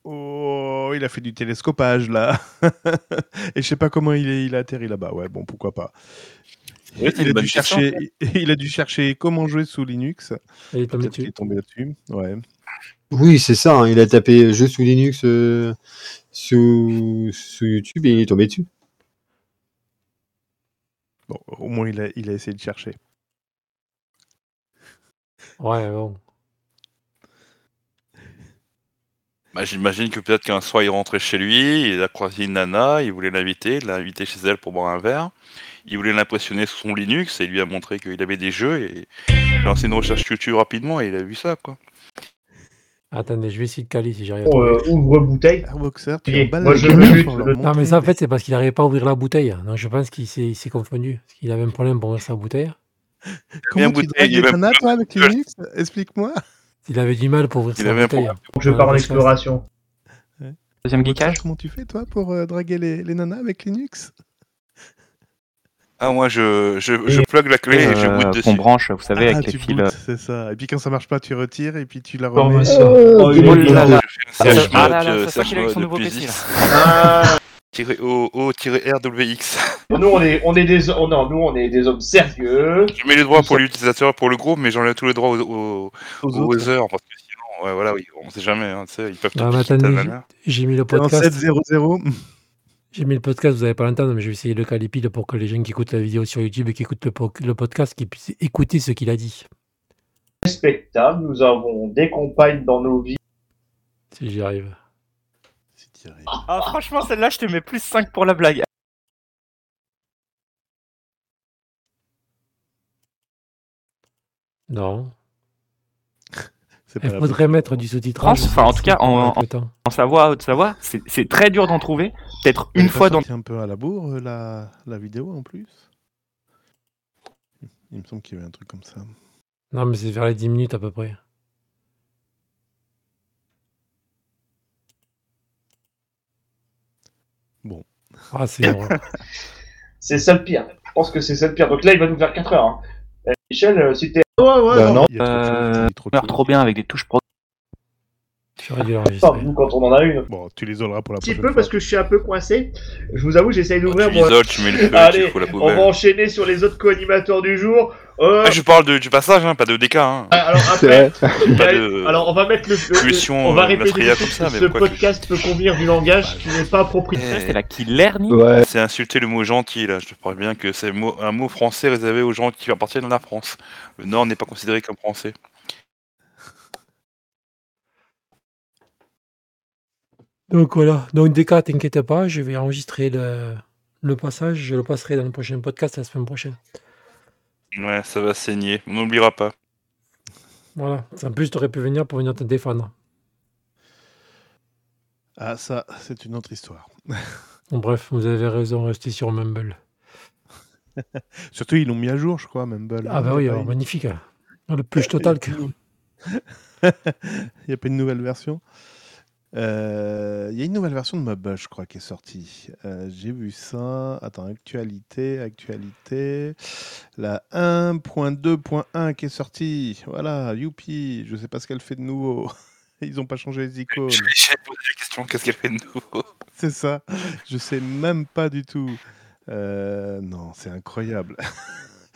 Oh, il a fait du télescopage là. et je sais pas comment il, est, il a atterri là-bas. Ouais, bon, pourquoi pas. Oui, Il a, dû chercher, il a dû chercher comment jouer sous Linux. Et il est tombé dessus. est tombé là-dessus. Ouais. Oui, c'est ça. hein, Il a tapé jeu sous Linux euh, sous, sous YouTube et il est tombé dessus. Bon, au moins, il a, il a essayé de chercher. Ouais, bon. Bah, J'imagine que peut-être qu'un soir il rentrait chez lui, il a croisé une nana, il voulait l'inviter, il l'a invité chez elle pour boire un verre. Il voulait l'impressionner sur son Linux et il lui a montré qu'il avait des jeux et il a lancé une recherche YouTube rapidement et il a vu ça quoi. Attendez, je vais essayer de caler si j'arrive Oh, euh, ouvre bouteille. Airboxer, tu Et moi, je Non, mais ça, en fait, c'est parce qu'il n'arrivait pas à ouvrir la bouteille. Donc, je pense qu'il s'est il confondu. Qu'il avait un problème pour ouvrir sa bouteille. Comment tu bouteille, il un nanas, toi, avec. Linux? Explique-moi. Il avait du mal pour ouvrir Il sa avait un bouteille. problème. Donc, je pars en exploration. Deuxième Airboxer, geekage Comment tu fais, toi, pour euh, draguer les, les nanas avec Linux? Ah moi je, je, je plug la clé et je Euh, boot qu'on dessus. branche, vous savez, Ah, avec les fils. bootes, euh, c'est ça. Et puis quand ça marche pas, tu retires et puis tu la Oh, remets. Oh, Oh, Oh là bien. là. Je fais Ah, un ah là mode, là, euh, c'est ça qu'il a avec son mode nouveau plus PC, là. X, Ah, tiré O, O, tiré RWX. nous, on est, on est des, oh, non, nous, on est des hommes sérieux. Je mets les droits pour l'utilisateur et pour le groupe, mais j'enlève tous les droits aux, aux, Aux aux autres. heures parce que sinon, ouais, voilà, oui, on sait jamais, hein, ils peuvent nana. j'ai mis le podcast. 700. J'ai mis le podcast, vous n'allez pas l'entendre, mais je vais essayer de le caler pile pour que les gens qui écoutent la vidéo sur YouTube et qui écoutent le, po- le podcast, qui puissent écouter ce qu'il a dit. Respectable. Nous avons des compagnes dans nos vies. Si j'y arrive. Ah, franchement, celle-là, je te mets plus 5 pour la blague. Non. C'est pas Il faudrait mettre du sous-titrage. Enfin, en tout cas, en- temps. En Savoie, Haute-Savoie, c'est c'est très dur d'en trouver. Peut-être une fois dans. sortie un peu à la bourre, euh, la, la vidéo en plus. Il me semble qu'il y avait un truc comme ça. Non, mais c'est vers les 10 minutes à peu près. Bon. Ah, c'est. C'est ça le pire. Je pense que c'est ça le pire. Donc là, il va nous faire 4 heures. hein. Euh, Michel, euh, si t'es. Ouais, ouais, Bah, non. Il y a trop Euh, trop trop bien avec des touches pro. J'aurais dû Enfin, l'enregistrer. nous, quand on en a une. Un Bon, tu l'isoleras pour la petit prochaine peu fois. parce que je suis un peu coincé. Je vous avoue, j'essaye d'ouvrir tu moi. l'isoles, tu mets le feu, tu Allez, fous la on poubelle. va enchaîner sur les autres co-animateurs du jour. Euh, Ah, je parle de, du passage, hein, pas de DK. Hein. ah, alors après, de- alors on va mettre le, Pulsion, on va euh, répéter comme ça, que mais ce podcast peut convenir du langage qui n'est pas approprié. Eh, C'est la Killerny. Ouais. C'est insulter le mot gentil, là. Je te préviens que c'est un mot français réservé aux gens qui appartiennent à la France. Le Nord n'est pas considéré comme français. Donc voilà. Donc, DK, t'inquiète pas, je vais enregistrer le, le passage. Je le passerai dans le prochain podcast la semaine prochaine. Ouais, ça va saigner. On n'oubliera pas. Voilà. En plus, tu aurais pu venir pour venir te défendre. Ah, ça, c'est une autre histoire. Bon, bref, vous avez raison, restez sur Mumble. Surtout, ils l'ont mis à jour, je crois, Mumble. Ah, bah oui, alors, magnifique. Le push total. que- Il n'y a pas une nouvelle version. Euh, Il y a une nouvelle version de Mumble, je crois, qui est sortie. Euh, J'ai vu ça. Attends, actualité, actualité. La 1.2.1 qui est sortie. Voilà, youpi. Je sais pas ce qu'elle fait de nouveau. Ils n'ont pas changé les icônes. J'ai posé la question, qu'est-ce qu'elle fait de nouveau? C'est ça. Je sais même pas du tout. Euh, non, c'est incroyable.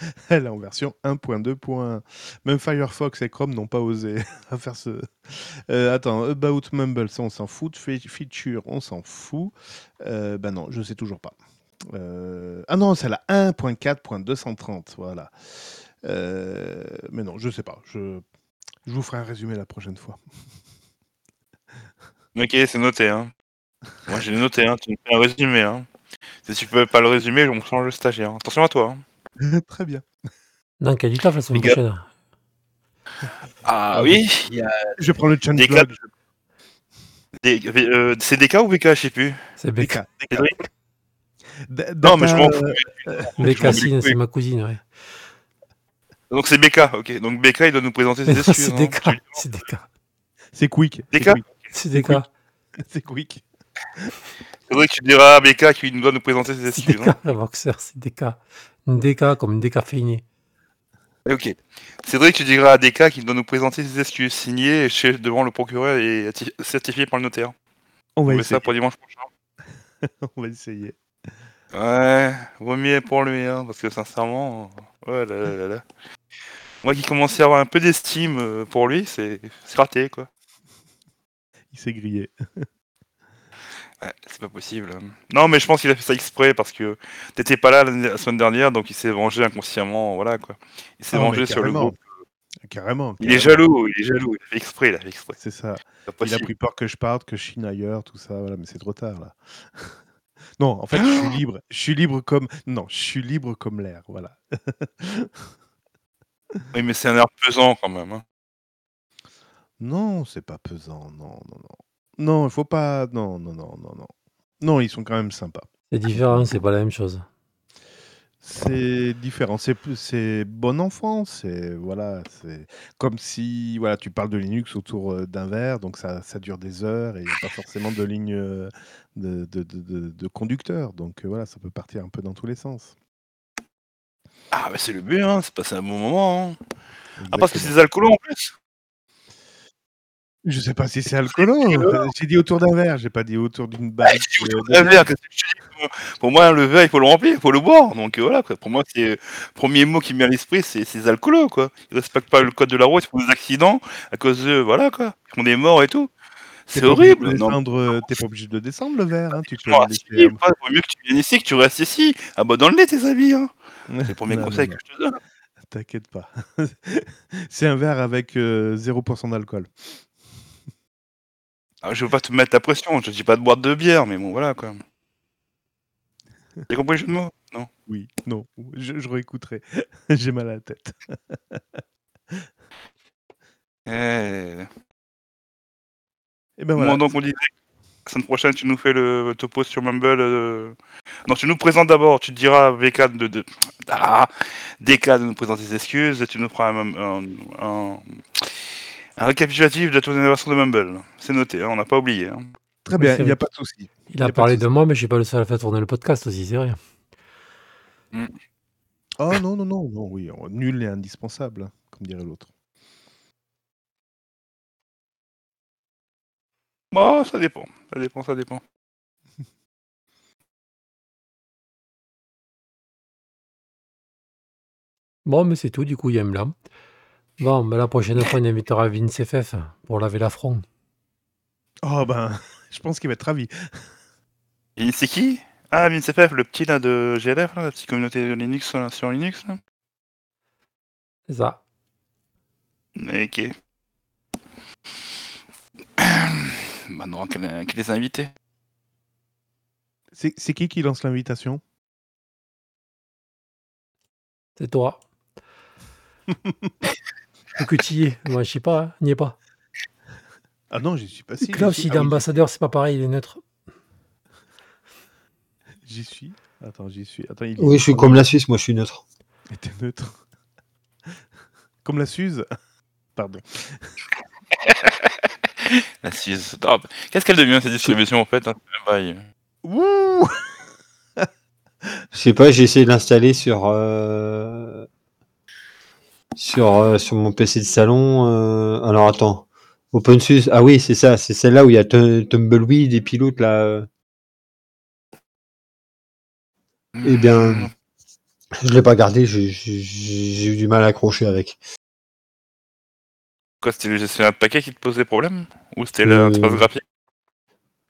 Elle est en version 1.2. Même Firefox et Chrome n'ont pas osé faire ce. Euh, attends, About Mumble, ça on s'en fout. Fe- Feature, on s'en fout. Ben non, je sais toujours pas. Euh, Ah non, c'est la 1.4.230. Voilà. Mais non, je sais pas. Je... je vous ferai un résumé la prochaine fois. Ok, c'est noté. Hein. Moi, j'ai noté. Hein. Tu me fais un résumé. Hein. Si tu peux pas le résumer, on change de stagiaire. Attention à toi. Hein. Très bien. Non, qu'il y a du taf la semaine gars. prochaine. Ah oui, il y a Je prends le. Des, euh, c'est DK ou BK, je sais plus. C'est. Becca. D- Non, mais je m'en fous. euh, Bécassine, c'est ma cousine, ouais. Donc c'est BK, ok. Donc BK, il doit nous présenter ses excuses. c'est hein. des cas. C'est des cas. C'est quick. c'est DK quick. C'est des cas. C'est quick. Cédric, tu diras à BK qu'il doit nous présenter ses C'est des excuses. hein. cas, boxeur, c'est des cas. Une déca comme une décaféinée. Ok. Cédric, tu diras à DK qu'il doit nous présenter ses excuses signées chez, devant le procureur et certifiées par le notaire. On va essayer. ça pour dimanche prochain. On va essayer. Ouais, vaut mieux pour lui, hein, parce que sincèrement, ouais, là, là, là, là. Moi qui commençais à avoir un peu d'estime euh, pour lui, c'est c'est raté, quoi. Il s'est grillé. Ouais, c'est pas possible. Non, mais je pense qu'il a fait ça exprès parce que t'étais pas là la, semaine dernière, donc il s'est vengé inconsciemment, voilà quoi. Il s'est Ah, vengé sur le groupe. Carrément. Il est jaloux, il est jaloux, il a fait exprès, il a fait exprès. C'est ça. Il a pris peur que je parte, que je chine ailleurs, tout ça, voilà, mais c'est trop tard là. non, en fait, je suis libre. Je suis libre comme. Non, je suis libre comme l'air, voilà. Oui, mais c'est un air pesant quand même. hein. Non, c'est pas pesant, non, non, non. Non, il faut pas. Non, non, non, non, non. Non, ils sont quand même sympas. C'est différent, c'est pas la même chose. C'est différent. C'est plus- c'est bon enfant. C'est voilà. C'est comme si voilà, tu parles de Linux autour euh, d'un verre, donc ça, ça dure des heures et il n'y a pas forcément de ligne euh, de, de, de, de- de conducteur. Donc euh, voilà, ça peut partir un peu dans tous les sens. Ah, bah c'est le but, hein, c'est passé un bon moment. hein. Ah, parce que c'est des alcoolos en plus Je sais pas si c'est alcoolo. J'ai dit autour d'un verre, j'ai pas dit autour d'une autour d'un verre, dis, pour- moi, le verre, il faut le remplir, il faut le boire. Donc euh, voilà, quoi. pour moi, c'est le premier mot qui me vient à l'esprit, c'est des alcoolos, quoi. Ils respectent pas le code de la route, ils font des accidents à cause de, voilà, quoi. Ils font des morts et tout. C'est horrible. Descendre, euh, T'es pas obligé de descendre le verre, hein, tu peux le si, pas, vaut mieux que tu viennes ici, que tu restes ici. Ah bah dans le nez, tes habits, hein. C'est le premier non, conseil non. que je te donne. T'inquiète pas. c'est un verre avec euh, 0% d'alcool. Ah, je veux pas te mettre la pression, je dis pas de boire de bière, mais bon, voilà, quoi. T'as compris le jeu de mots? Non? Oui, non, je, je réécouterai. J'ai mal à la tête. Eh. Et ben donc on dit la semaine prochaine, tu nous fais le topo sur Mumble. euh, Non, tu nous présentes d'abord, tu te diras VK de, de... Ah, DK de nous présenter ses excuses, et tu nous feras un, un, un- un récapitulatif de ton anniversaire de Mumble. C'est noté, hein, on n'a pas oublié. hein. Très bien, il n'y a pas de souci. Il a a pas de parlé de moi, mais je suis pas le seul à faire tourner le podcast aussi, c'est vrai. Oh non, non, non, non, oui, nul et indispensable, comme dirait l'autre. Bon, ça dépend, ça dépend, ça dépend. Bon, mais c'est tout, du coup, il Bon, ben la prochaine fois, on invitera Vince FF pour laver l'affront. Oh ben, je pense qu'il va être ravi. Et c'est qui? Ah, MinCFF, le petit là de GLF, là, la petite communauté de Linux là, sur Linux. Là. C'est ça. Ok. Maintenant, quel, quel les invités C'est c'est qui qui lance l'invitation? C'est toi. Ou que tu y es. Moi, je sais pas, hein, n'y est pas. Ah non, j'y suis pas si. j'y Klaus, il Ah est oui, ambassadeur, c'est pas pareil, il est neutre. J'y suis. Attends, j'y suis. Attends, il Oui, je suis comme la Suisse, moi je suis neutre. Était neutre. Comme la Suze. Pardon. La Suisse. Ah, bah, Qu'est-ce qu'elle devient cette distribution en fait hein? Bye. Ouh Je sais pas, j'ai essayé de l'installer sur euh, sur euh, sur mon PC de salon. euh, Alors attends, OpenSUSE. Ah oui, c'est ça, c'est celle-là où il y a Tu- Tumbleweed et pilote là. euh. Eh bien, je l'ai pas gardé. j'ai- eu du mal à accrocher avec. Quoi, c'était le gestionnaire de paquet qui te posait problème? Ou c'était l'interface graphique?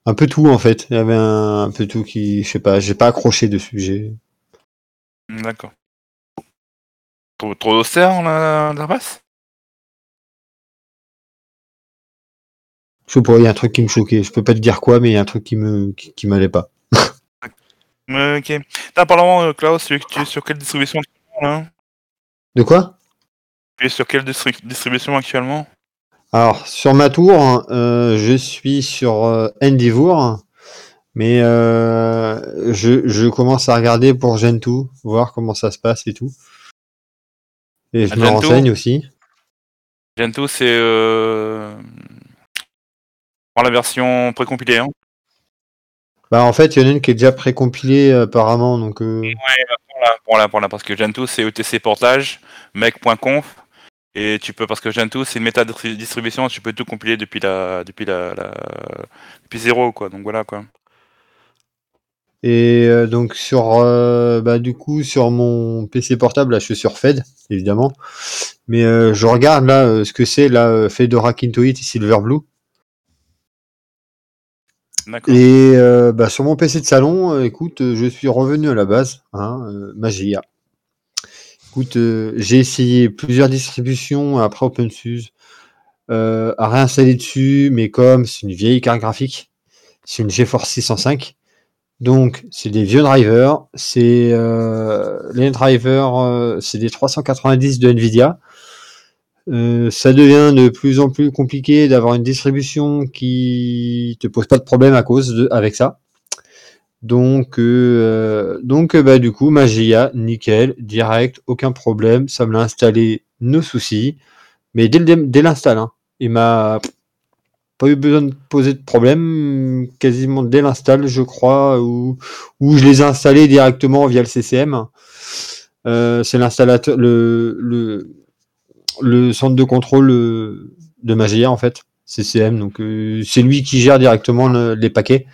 Un peu tout en fait. Il y avait un, un peu tout qui, je sais pas, j'ai pas accroché dessus. J'ai D'accord. Trop, trop austère en la- l'interface? Je sais pas, il y a un truc qui me choquait. Je peux pas te dire quoi, mais il y a un truc qui me qui, qui m'allait pas. Ok. T'as apparemment, euh, Klaus, tu, es sur quelle distribution De quoi? Tu es sur quelle distri- distribution actuellement? Alors, sur ma tour, euh, je suis sur euh, Endeavour, mais euh, je, je commence à regarder pour Gentoo, voir comment ça se passe et tout. Et je me renseigne aussi. Gentoo, c'est euh... la version précompilée. Hein. Bah, en fait, il y en a une qui est déjà précompilée apparemment, donc euh, Ouais, bah, prends-la, prends-la, prends-la, parce que Gentoo, c'est ETC portage, mec.conf, et tu peux, parce que Gentoo, c'est une méta distri- distribution, tu peux tout compiler depuis la, depuis la, la- depuis zéro, quoi. Donc voilà, quoi. Et euh, donc sur euh, bah, du coup sur mon PC portable là je suis sur Fed évidemment. Mais euh, je regarde là euh, ce que c'est là Fedora Kintoit et Silverblue et euh, bah, sur mon PC de salon euh, écoute je suis revenu à la base hein, Magia. Écoute euh, j'ai essayé plusieurs distributions après OpenSUSE euh, à réinstaller dessus mais comme c'est une vieille carte graphique c'est une GeForce 605 donc, c'est des vieux drivers. C'est euh, les drivers, euh, c'est des 390 de Nvidia. Euh, ça devient de plus en plus compliqué d'avoir une distribution qui te pose pas de problème à cause de avec ça. Donc, euh, donc bah du coup, Magia, nickel, direct, aucun problème. Ça me l'a installé, no souci. Mais dès dès l'install, hein, il m'a pas eu besoin de poser de problème, quasiment dès l'install, je crois, ou où je les ai installés directement via le CCM. Euh, c'est l'installateur, le, le, centre de contrôle euh, de Magia en fait, CCM. Donc euh, c'est lui qui gère directement le- les paquets.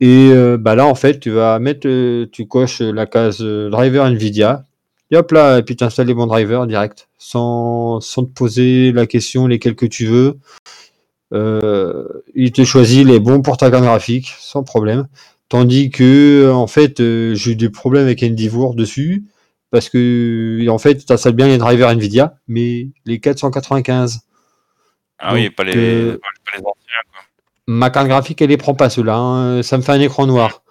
Et bah là en fait, tu vas mettre, tu coches la case driver Nvidia. Et hop là, et puis tu installes les bons drivers direct, sans, sans te poser la question lesquels que tu veux. Euh, il te choisit les bons pour ta carte graphique sans problème. Tandis que en fait, euh, j'ai eu des problèmes avec Endeavour dessus parce que en fait, tu installes bien les drivers Nvidia, mais les 495. Ah oui, pas les, euh, pas, pas les anciens, quoi. Ma carte graphique, elle les prend pas ceux-là. hein. Ça me fait un écran noir.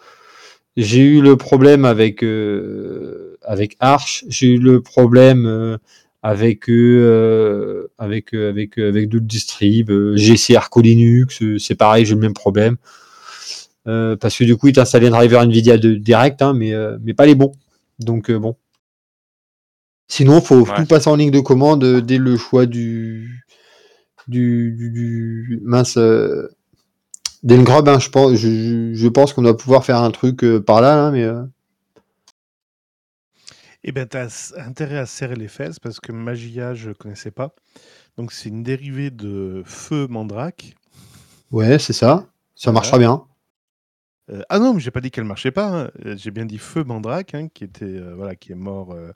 J'ai eu le problème avec euh, avec Arch. J'ai eu le problème euh, avec euh, avec euh, avec euh, avec d'autres distribs. GC Arco Linux, c'est pareil, j'ai le même problème. Euh, parce que du coup, il t'a installé un driver Nvidia de, direct, hein, mais euh, mais pas les bons. Donc euh, bon. Sinon, faut Ouais. tout passer en ligne de commande dès le choix du du, du, du- mince. Dès le grub, hein, je pense, je, je pense qu'on doit pouvoir faire un truc par là, là, mais Eh ben, tu as intérêt à serrer les fesses parce que Magia, je connaissais pas. Donc, c'est une dérivée de Feu Mandrake. ouais, c'est ça. Ça Voilà. marchera bien. Euh, ah non, mais j'ai pas dit qu'elle marchait pas. hein. Euh, J'ai bien dit Feu Mandrake, hein, qui était euh, voilà, qui est mort, euh,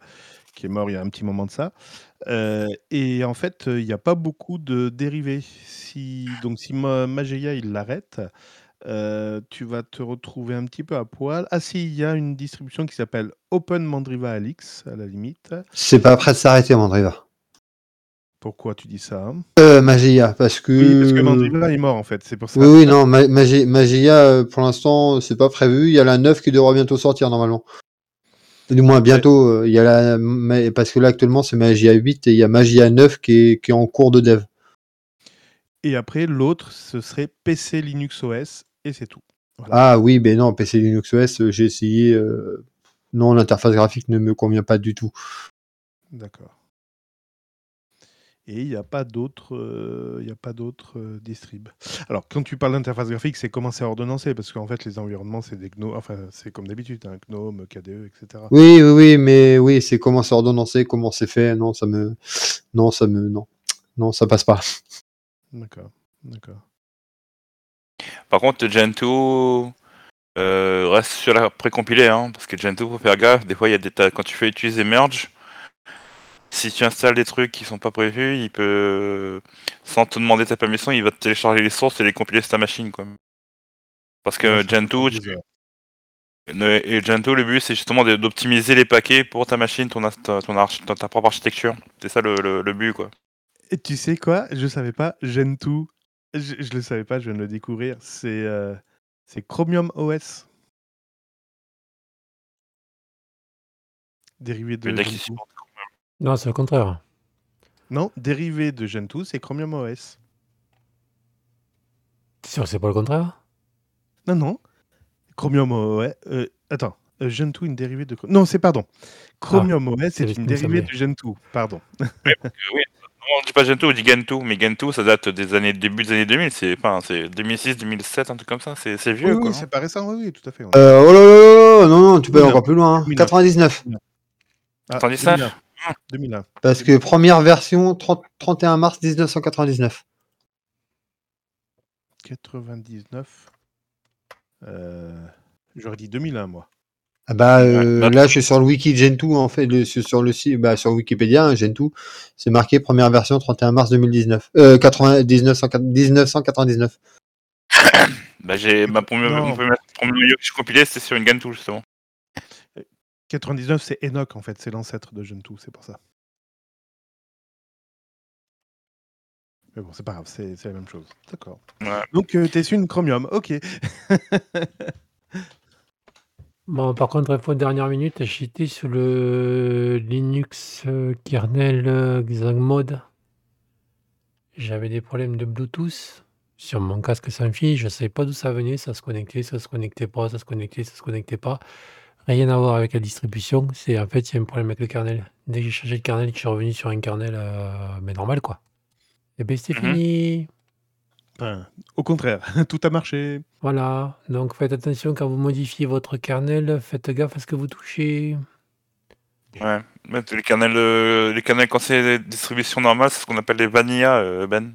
qui est mort il y a un petit moment de ça. Euh, et en fait, euh, il n'y a pas beaucoup de dérivés. Si donc si Ma- Mageia il l'arrête, euh, tu vas te retrouver un petit peu à poil. Ah si, il y a une distribution qui s'appelle Open Mandriva Alix à la limite. C'est pas prêt de s'arrêter, Mandriva. Pourquoi tu dis ça hein? Euh, Magia, parce que. Oui, parce que Mandriva est mort en fait, c'est pour ça. Oui, oui, non, Ma- Magi- Magia, euh, pour l'instant, c'est pas prévu. Il y a la 9 qui devra bientôt sortir, normalement. Du moins, bientôt. Il y a la... Parce que là, actuellement, c'est Magia 8 et il y a Magia 9 qui est, qui est en cours de dev. Et après, l'autre, ce serait PC Linux OS et c'est tout. Voilà. Ah oui, mais non, PC Linux OS, euh, j'ai essayé. euh, Non, l'interface graphique ne me convient pas du tout. D'accord. Et il n'y a pas d'autres euh, il y a pas d'autres euh, distribs. Alors, quand tu parles d'interface graphique, c'est comment c'est ordonnancé? Parce qu'en fait, les environnements, c'est des GNOME, enfin, c'est comme d'habitude, un GNOME, KDE, etc. Oui, oui, oui, mais oui, c'est comment c'est ordonnancé, comment c'est fait. Non, ça me. Non, ça me. Non. Non, ça passe pas. D'accord, d'accord. Par contre, Gentoo euh, reste sur la précompilée, hein, parce que Gentoo, faut faire gaffe. Des fois, il y a des tas... quand tu fais utiliser Merge, si tu installes des trucs qui sont pas prévus, il peut, sans te demander ta permission, il va te télécharger les sources et les compiler sur ta machine, quoi. Parce que Ouais, Gentoo, Et Gentoo, le but, c'est justement d'optimiser les paquets pour ta machine, ton, ta, ta propre architecture. C'est ça le, le- le but, quoi. Et tu sais quoi? Je savais pas, Gentoo. Je, je le savais pas, je viens de le découvrir. C'est euh, c'est Chromium OS. Dérivé de Gentoo. Non, c'est le contraire. Non, dérivé de Gentoo, c'est Chromium OS. T'es sûr que c'est pas le contraire? Non, non. Chromium OS. euh, attends. euh, Gentoo, une dérivée de. Non, c'est pardon. Chromium OS c'est est ce une dérivée de Gentoo. Pardon. oui, on dit pas Gentoo, on dit Gentoo, mais Gentoo, ça date des années début des années 2000, c'est enfin, c'est 2006, 2007, un truc comme ça, c'est c'est vieux Oui, quoi. oui, c'est pas récent, oui, oui, tout à fait. ouais. Euh, oh là là non, non, tu peux aller 2001. encore plus loin. hein. 2001. 99. Ah, 99. 2001. 2001. Parce que première version, 30 31 mars 1999. 99. Euh, J'aurais dit 2001, moi. Ah bah, euh, bah- là, je suis sur le wiki Gentoo, en fait, le- sur le site, bah, sur Wikipédia, hein, Gentoo, c'est marqué première version 31 mars 2019. Euh, 80, 1999. Bah, j'ai ma première, mon premier, que j'ai compilé, c'était sur une Gentoo justement. 99, c'est Enoch, en fait. C'est l'ancêtre de Gentoo, c'est pour ça. Mais bon, c'est pas grave, c'est c'est la même chose. D'accord. Ouais. Donc, euh, t'es sur une Chromium, ok. Bon, par contre, info de dernière minute, j'étais sur le Linux euh, kernel euh. J'avais des problèmes de Bluetooth sur mon casque sans fil. Je ne savais pas d'où ça venait. Ça se connectait, ça se connectait pas, ça se connectait, ça se connectait pas. Rien à voir avec la distribution. C'est en fait, il y a un problème avec le kernel. Dès que j'ai changé de kernel, que je suis revenu sur un kernel euh, mais normal, quoi. Et bien, c'est Mhm. fini. Enfin, au contraire, tout a marché. Voilà. Donc, faites attention quand vous modifiez votre kernel. Faites gaffe à ce que vous touchez. Ouais. Mais les kernels, euh, les kernels quand c'est des distributions normales, c'est ce qu'on appelle les vanilla, euh, Ben.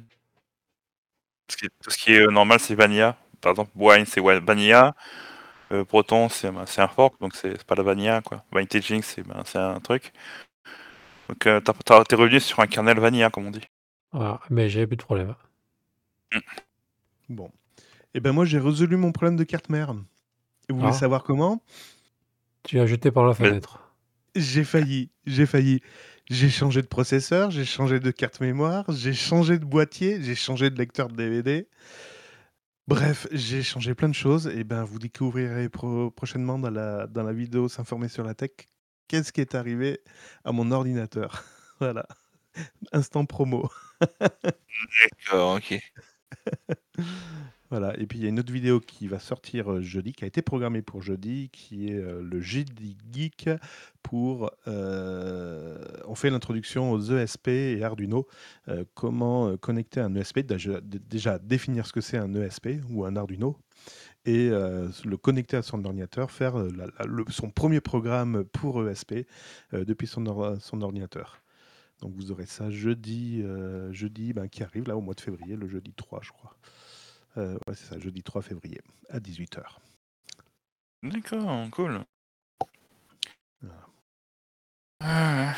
Tout ce qui, tout ce qui est euh, normal, c'est vanilla. Par exemple, Wine, c'est vanilla. Euh, Proton, c'est un fork, donc c'est pas la vanilla, quoi. Vinetaging, c'est ben, c'est un truc. Donc, euh, t'es revenu sur un kernel vanilla, comme on dit. Voilà. Mais j'avais plus de problème. Bon. Et ben moi, j'ai résolu mon problème de carte mère. Et vous voulez Ah. savoir comment? Tu l'as jeté par la fenêtre. J'ai failli, j'ai failli. J'ai changé de processeur, j'ai changé de carte mémoire, j'ai changé de boîtier, j'ai changé de lecteur de DVD. Bref, j'ai changé plein de choses. Et ben, vous découvrirez pro- prochainement dans la, dans la vidéo S'informer sur la tech qu'est-ce qui est arrivé à mon ordinateur. voilà. Instant promo. D'accord, ok. Voilà, et puis il y a une autre vidéo qui va sortir euh, jeudi, qui a été programmée pour jeudi, qui est euh, le Jeudi Geek pour... euh, on fait l'introduction aux ESP et Arduino, comment connecter un ESP, déjà, définir ce que c'est un ESP ou un Arduino, et le connecter à son ordinateur, faire son premier programme pour ESP depuis son ordinateur. Donc vous aurez ça jeudi, euh, jeudi ben, qui arrive là au mois de février, le jeudi 3 je crois. Euh, ouais, c'est ça, jeudi 3 février à 18h. D'accord, cool. Voilà. Ah,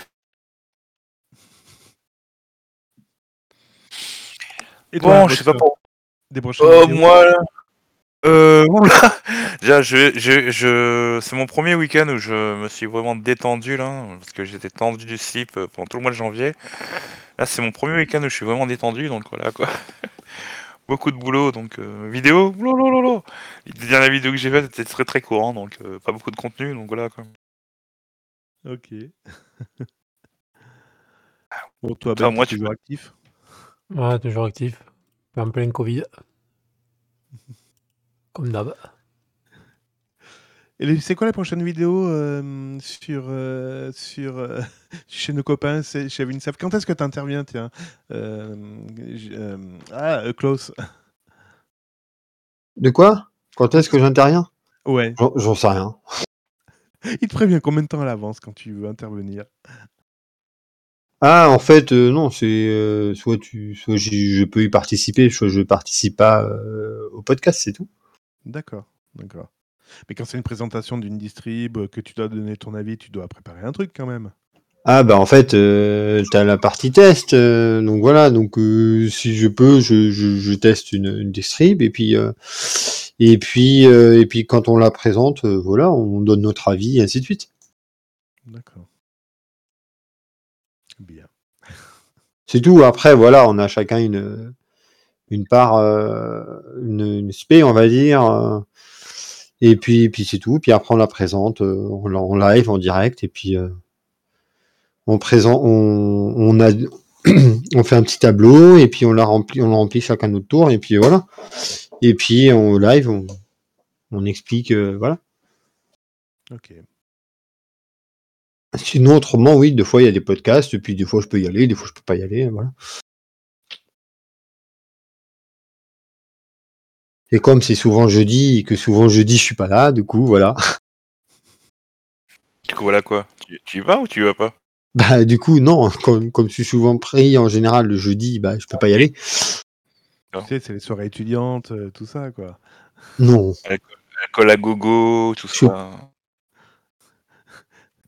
Et Bon, je sais pas pour. Des prochaines Euh, vidéos? moi, là, euh, oula. Déjà, je, je, je, c'est mon premier week-end où je me suis vraiment détendu là, parce que j'étais tendu du slip euh, pendant tout le mois de janvier. Là, c'est mon premier week-end où je suis vraiment détendu, donc voilà quoi. Beaucoup de boulot, donc euh, vidéo, lolololo. Les dernières vidéos que j'ai faites étaient très très courant, donc euh, pas beaucoup de contenu, donc voilà quoi. Ok. bon, toi, Toi, Ben, moi, t'es tu toujours actif? Ouais, toujours actif. En plein Covid. Comme d'hab. Et c'est quoi la prochaine vidéo euh, sur, euh, sur euh, chez nos copains, c'est chez Vincef Quand est-ce que tu interviens, tiens? Euh, euh, Ah, Klaus. De quoi? Quand est-ce que j'interviens? Ouais. J'en- sais rien. Il te prévient combien de temps à l'avance quand tu veux intervenir? Ah, en fait, euh, non, c'est euh, soit tu, soit je peux y participer, soit je participe pas euh, au podcast, c'est tout. D'accord, d'accord. Mais quand c'est une présentation d'une distrib, euh, que tu dois donner ton avis, tu dois préparer un truc quand même. Ah bah en fait, euh, t'as la partie test, euh, donc voilà, donc euh, si je peux, je, je, je teste une, une distrib et puis et puis et puis quand on la présente, voilà, on donne notre avis et ainsi de suite. D'accord. Bien. C'est tout. Après, voilà, on a chacun une une part, euh, une, une spé, on va dire. euh, et puis, puis c'est tout. Puis après, on la présente euh, en, en live, en direct. Et puis, euh, on présente, on, on a, on fait un petit tableau et puis on la remplit, on le remplit chacun notre tour et puis voilà. Et puis en live, on, on explique, euh, voilà. Ok. Sinon, autrement, oui, des fois il y a des podcasts, et puis des fois je peux y aller, des fois je peux pas y aller, voilà. Et comme c'est souvent jeudi et que souvent jeudi je suis pas là, du coup, voilà. Du coup, voilà quoi. Tu, tu y vas ou tu y vas pas? Bah, du coup, non, comme, comme je suis souvent pris en général le jeudi, bah, je peux pas y aller. Tu sais, c'est les soirées étudiantes, euh, tout ça, quoi. Non. Alcool à gogo, tout Je- ça.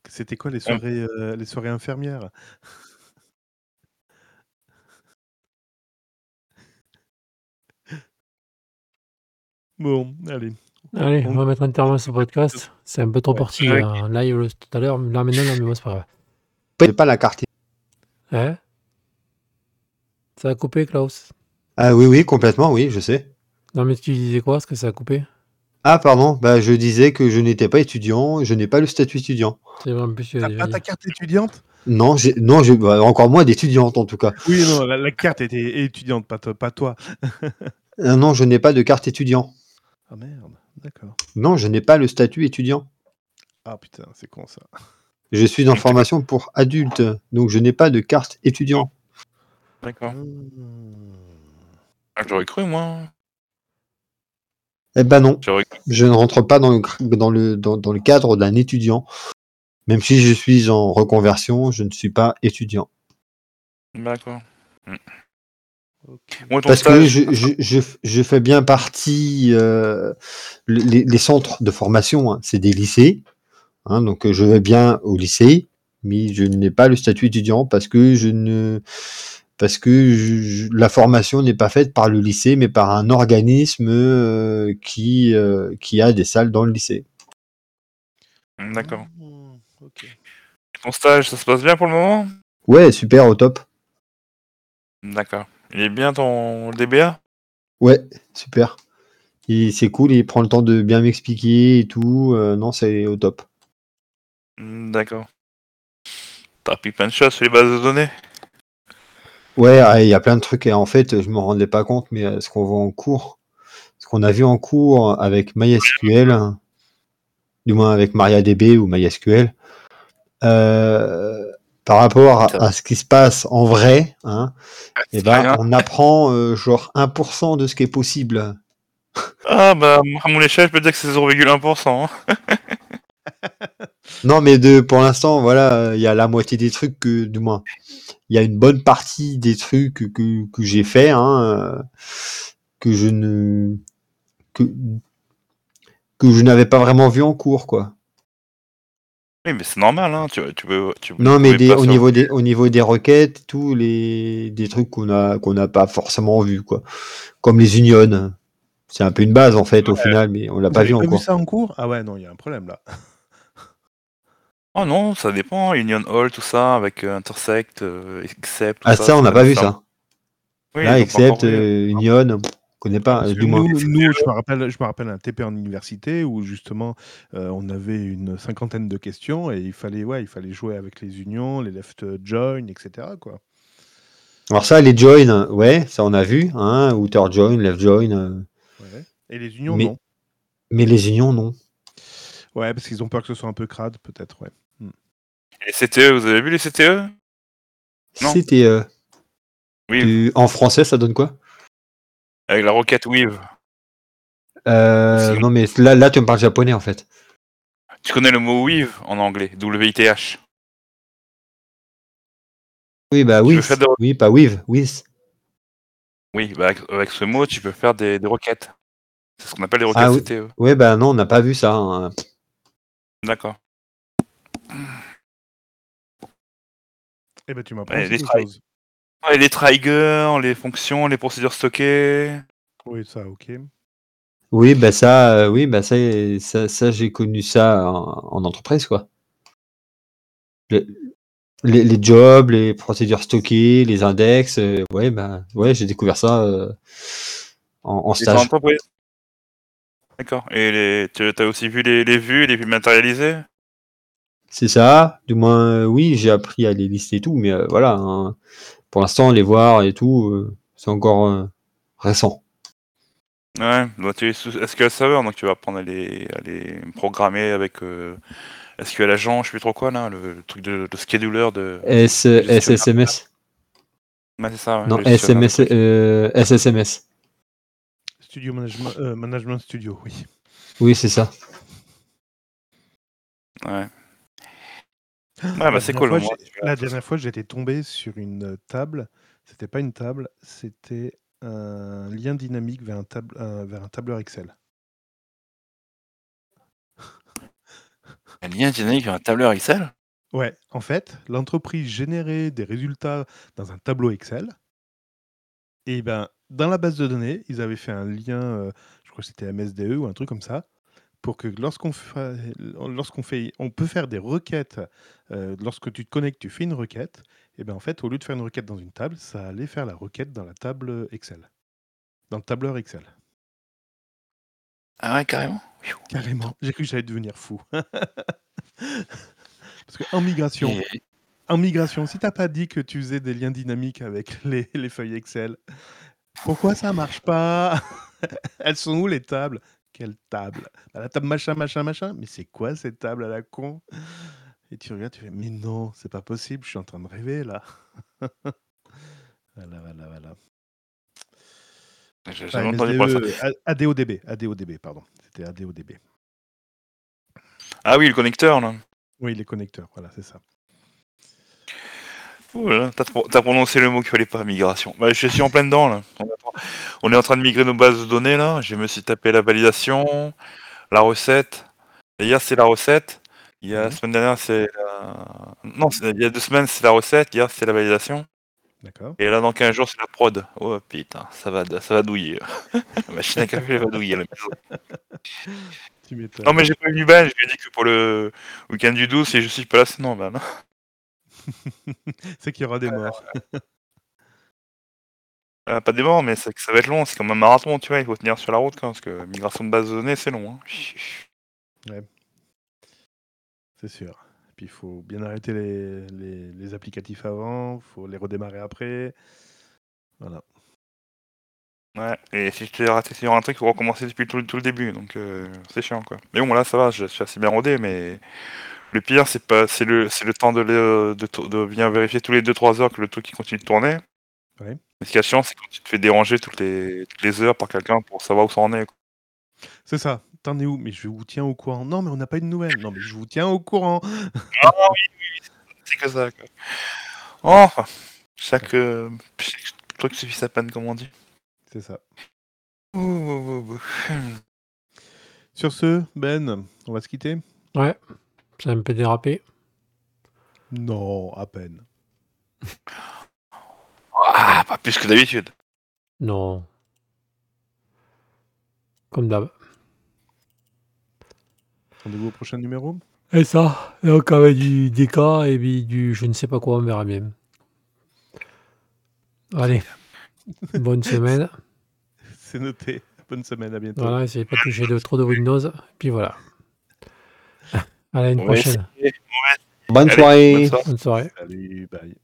C'était quoi les soirées, euh, les soirées infirmières? Bon, allez. Allez, on va mettre un terme à ce podcast. C'est un peu trop Ouais. parti en live tout à l'heure. Là maintenant, non, mais moi, c'est pas grave. J'ai pas la carte. Hein? Ça a coupé, Klaus? Ah oui, oui, complètement, oui, je sais. Non, mais tu disais quoi? Est-ce que ça a coupé? Ah, pardon, bah, je disais que je n'étais pas étudiant, je n'ai pas le statut étudiant. C'est vrai, en plus, tu T'as as pas ta carte étudiante? Non, j'ai, non, j'ai, bah, encore moins d'étudiante en tout cas. Oui, non, la, la carte était étudiante, pas toi. Pas toi. Euh, non, je n'ai pas de carte étudiant. Ah merde, d'accord. Non, je n'ai pas le statut étudiant. Ah putain, c'est con ça. Je suis en formation pour adultes, donc je n'ai pas de carte étudiant. D'accord. Mmh. Ah, J'aurais cru, moi. Eh ben non, je ne rentre pas dans le, dans le, dans, dans le cadre d'un étudiant. Même si je suis en reconversion, je ne suis pas étudiant. D'accord. Parce que je, je, je, je fais bien partie, euh, les, les centres de formation, hein, c'est des lycées. hein, donc je vais bien au lycée, mais je n'ai pas le statut étudiant parce que je ne parce que je- je- la formation n'est pas faite par le lycée, mais par un organisme euh, qui, euh, qui a des salles dans le lycée. Mm, D'accord. Ton stage, ça se passe bien pour le moment? Ouais, super, au top. D'accord. Il est bien ton DBA Ouais, super. C'est cool, il prend le temps de bien m'expliquer et tout. euh, non, c'est au top. Mm, D'accord. T'as appris plein de choses sur les bases de données Ouais, ah, il y a plein de trucs et en fait, je me rendais pas compte, mais euh, ce qu'on voit en cours, ce qu'on a vu en cours avec MySQL, du moins avec MariaDB ou MySQL, euh, par rapport à, à ce qui se passe en vrai, hein, et ben, rien. on apprend euh, genre 1% de ce qui est possible. Ah bah, moi, à mon échelle, je peux dire que c'est 0,1%. hein. Non, mais de, pour l'instant, voilà, il y a la moitié des trucs que, du moins, il y a une bonne partie des trucs que, que, que j'ai fait, hein, euh, que je ne, que, que je n'avais pas vraiment vu en cours, quoi. Oui, mais c'est normal, hein. Tu, tu peux, tu peux Non, mais des, au sur- niveau des, au niveau des requêtes, tous les, des trucs qu'on a, qu'on n'a pas forcément vu, quoi. Comme les unions. C'est un peu une base, en fait, au final, mais on l'a pas vu pas vu encore. ça en cours? Ah ouais, non, il y a un problème là. Oh non, ça dépend. Union All, tout ça, avec euh, Intersect, euh, Except. tout Ah, ça, on n'a pas vu ça. Oui, Là, ils ont pas except encore vu. euh, Union, pas, euh, moins. nous, je me rappelle, je me rappelle un TP en université où justement euh, on avait une cinquantaine de questions et il fallait, ouais, il fallait jouer avec les unions, les left join, etc. Quoi. Alors ça, les joins, ouais, ça on a vu, hein, outer join, left join, euh, Ouais. Et les unions, mais, non. mais les unions, non. Ouais, parce qu'ils ont peur que ce soit un peu crade, peut-être, ouais. Les CTE, vous avez vu les CTE Non? Oui, tu- en français, ça donne quoi? Avec la requête Weave. euh, Non, mais là, là, tu me parles japonais, en fait. Tu connais le mot Weave en anglais, W-I-T-H. Oui, bah oui, des- oui, pas with, with. Oui, bah, avec, ce mot, tu peux faire des, des requêtes. C'est ce qu'on appelle les requêtes Ah oui. CTE. Ouais, bah non, on n'a pas vu ça. hein. D'accord. Eh ben, tu m'apprends Ouais, aussi Ouais, les triggers, les fonctions, les procédures stockées. Oui, ça, ok. Oui, bah ça, euh, oui, bah ça, ça, ça, j'ai connu ça en, en entreprise, quoi. Le- les, les jobs, les procédures stockées, les index, euh, ouais, bah, ouais, j'ai découvert ça euh, en, en stage. D'accord. Et les, tu as aussi vu les, les vues, les vues matérialisées? C'est ça. Du moins, euh, oui, j'ai appris à les lister et tout, mais euh, voilà. hein. Pour l'instant, les voir et tout, euh, c'est encore euh, récent. Ouais, bah, tu es sous SQL Server, donc tu vas apprendre à les, à les programmer avec euh, SQL Agent, je sais plus trop quoi là, le, le truc de, de scheduler de. S, de gestionnaire. SSMS. Ouais, c'est ça. ouais, Non, SMS, euh, SSMS. Studio Management, euh, Management Studio, oui. Oui, c'est ça. Ouais. La bah c'est dernière cool. fois, au moins, j'ai- tu vois. La dernière fois, j'étais tombé sur une euh, table. C'était pas une table, c'était un lien dynamique vers un, table, un- vers un tableur Excel. Un lien dynamique vers un tableur Excel? Ouais, en fait, l'entreprise générait des résultats dans un tableau Excel. Et ben, dans la base de données, ils avaient fait un lien, euh, je crois que c'était MSDE ou un truc comme ça, pour que lorsqu'on fait, lorsqu'on fait, on peut faire des requêtes. euh, lorsque tu te connectes, tu fais une requête. Et ben en fait, au lieu de faire une requête dans une table, ça allait faire la requête dans la table Excel, dans le tableur Excel. Ah ouais, carrément? Carrément. J'ai cru que j'allais devenir fou. Parce qu'en migration, Et- en migration, si t'as pas dit que tu faisais des liens dynamiques avec les, les feuilles Excel, pourquoi ça marche pas? Elles sont où les tables? Quelle table? Bah, La table machin, machin, machin. Mais c'est quoi cette table à la con? Et tu regardes, tu fais, mais non, c'est pas possible, je suis en train de rêver là. voilà, voilà, voilà. J'ai jamais entendu parler de ça. MSDE, A- ADODB, ADODB, pardon. C'était ADODB. Ah oui, le connecteur là. Oui, les connecteurs, voilà, c'est ça. Ouh là là, T'as pro- t'as prononcé le mot qu'il fallait pas, migration. Bah, je suis en plein dedans là. On est en- train de migrer nos bases de données là. Je me suis tapé la validation, la recette. Et hier c'est la recette. Il y a la Mhm. semaine dernière c'est la... Non, c'est- il y a deux semaines c'est la recette. Hier c'est la validation. D'accord. Et là dans 15 jours c'est la prod. Oh putain, ça va, ça va douiller. la machine à café va douiller la maison. Tu m'étonnes. Non mais j'ai pas eu du ban, je lui ai dit que pour le week-end du 12 si je suis pas là c'est non ban. c'est qu'il y aura des morts. Euh, pas des morts, mais c'est que ça va être long, c'est comme un marathon, tu vois, il faut tenir sur la route, quoi, parce que migration de base de données, c'est long. Hein. Ouais. C'est sûr. Et puis il faut bien arrêter les, les, les applicatifs avant, il faut les redémarrer après. Voilà. Ouais, et si je t'ai raté sur un truc, il faut recommencer depuis tout, tout le début, donc euh, c'est chiant, quoi. Mais bon, là, ça va, je suis assez bien rodé, mais le pire, c'est pas, c'est le, c'est le temps de, le- de, to- de bien vérifier tous les 2-3 heures que le truc continue de tourner. Ouais. Mais ce qui est chiant, c'est quand tu te fais déranger toutes les, toutes les heures par quelqu'un pour savoir où ça en est. quoi. C'est ça. T'en es où? Mais je vous tiens au courant. Non, mais on n'a pas eu de nouvelles. Non, mais je vous tiens au courant. Ah oui, oui, c'est que ça, quoi. Oh, enfin, chaque, euh, chaque truc suffit sa peine, comme on dit. C'est ça. Ouh, ouh, ouh, ouh. Sur ce, Ben, on va se quitter Ouais, c'est un peu dérapé? Non, à peine. Ah, pas plus que d'habitude. Non. Comme d'hab. Rendez-vous au prochain numéro? Et ça, donc avec du DK et puis du je ne sais pas quoi, on verra bien. Allez, bonne semaine. C'est noté. Bonne semaine, à bientôt. Voilà, essayez pas de toucher de, trop de Windows. Puis voilà. Allez, à va prochaine. Bonne soirée. bonne soirée. Bonne soirée. Salut, bye.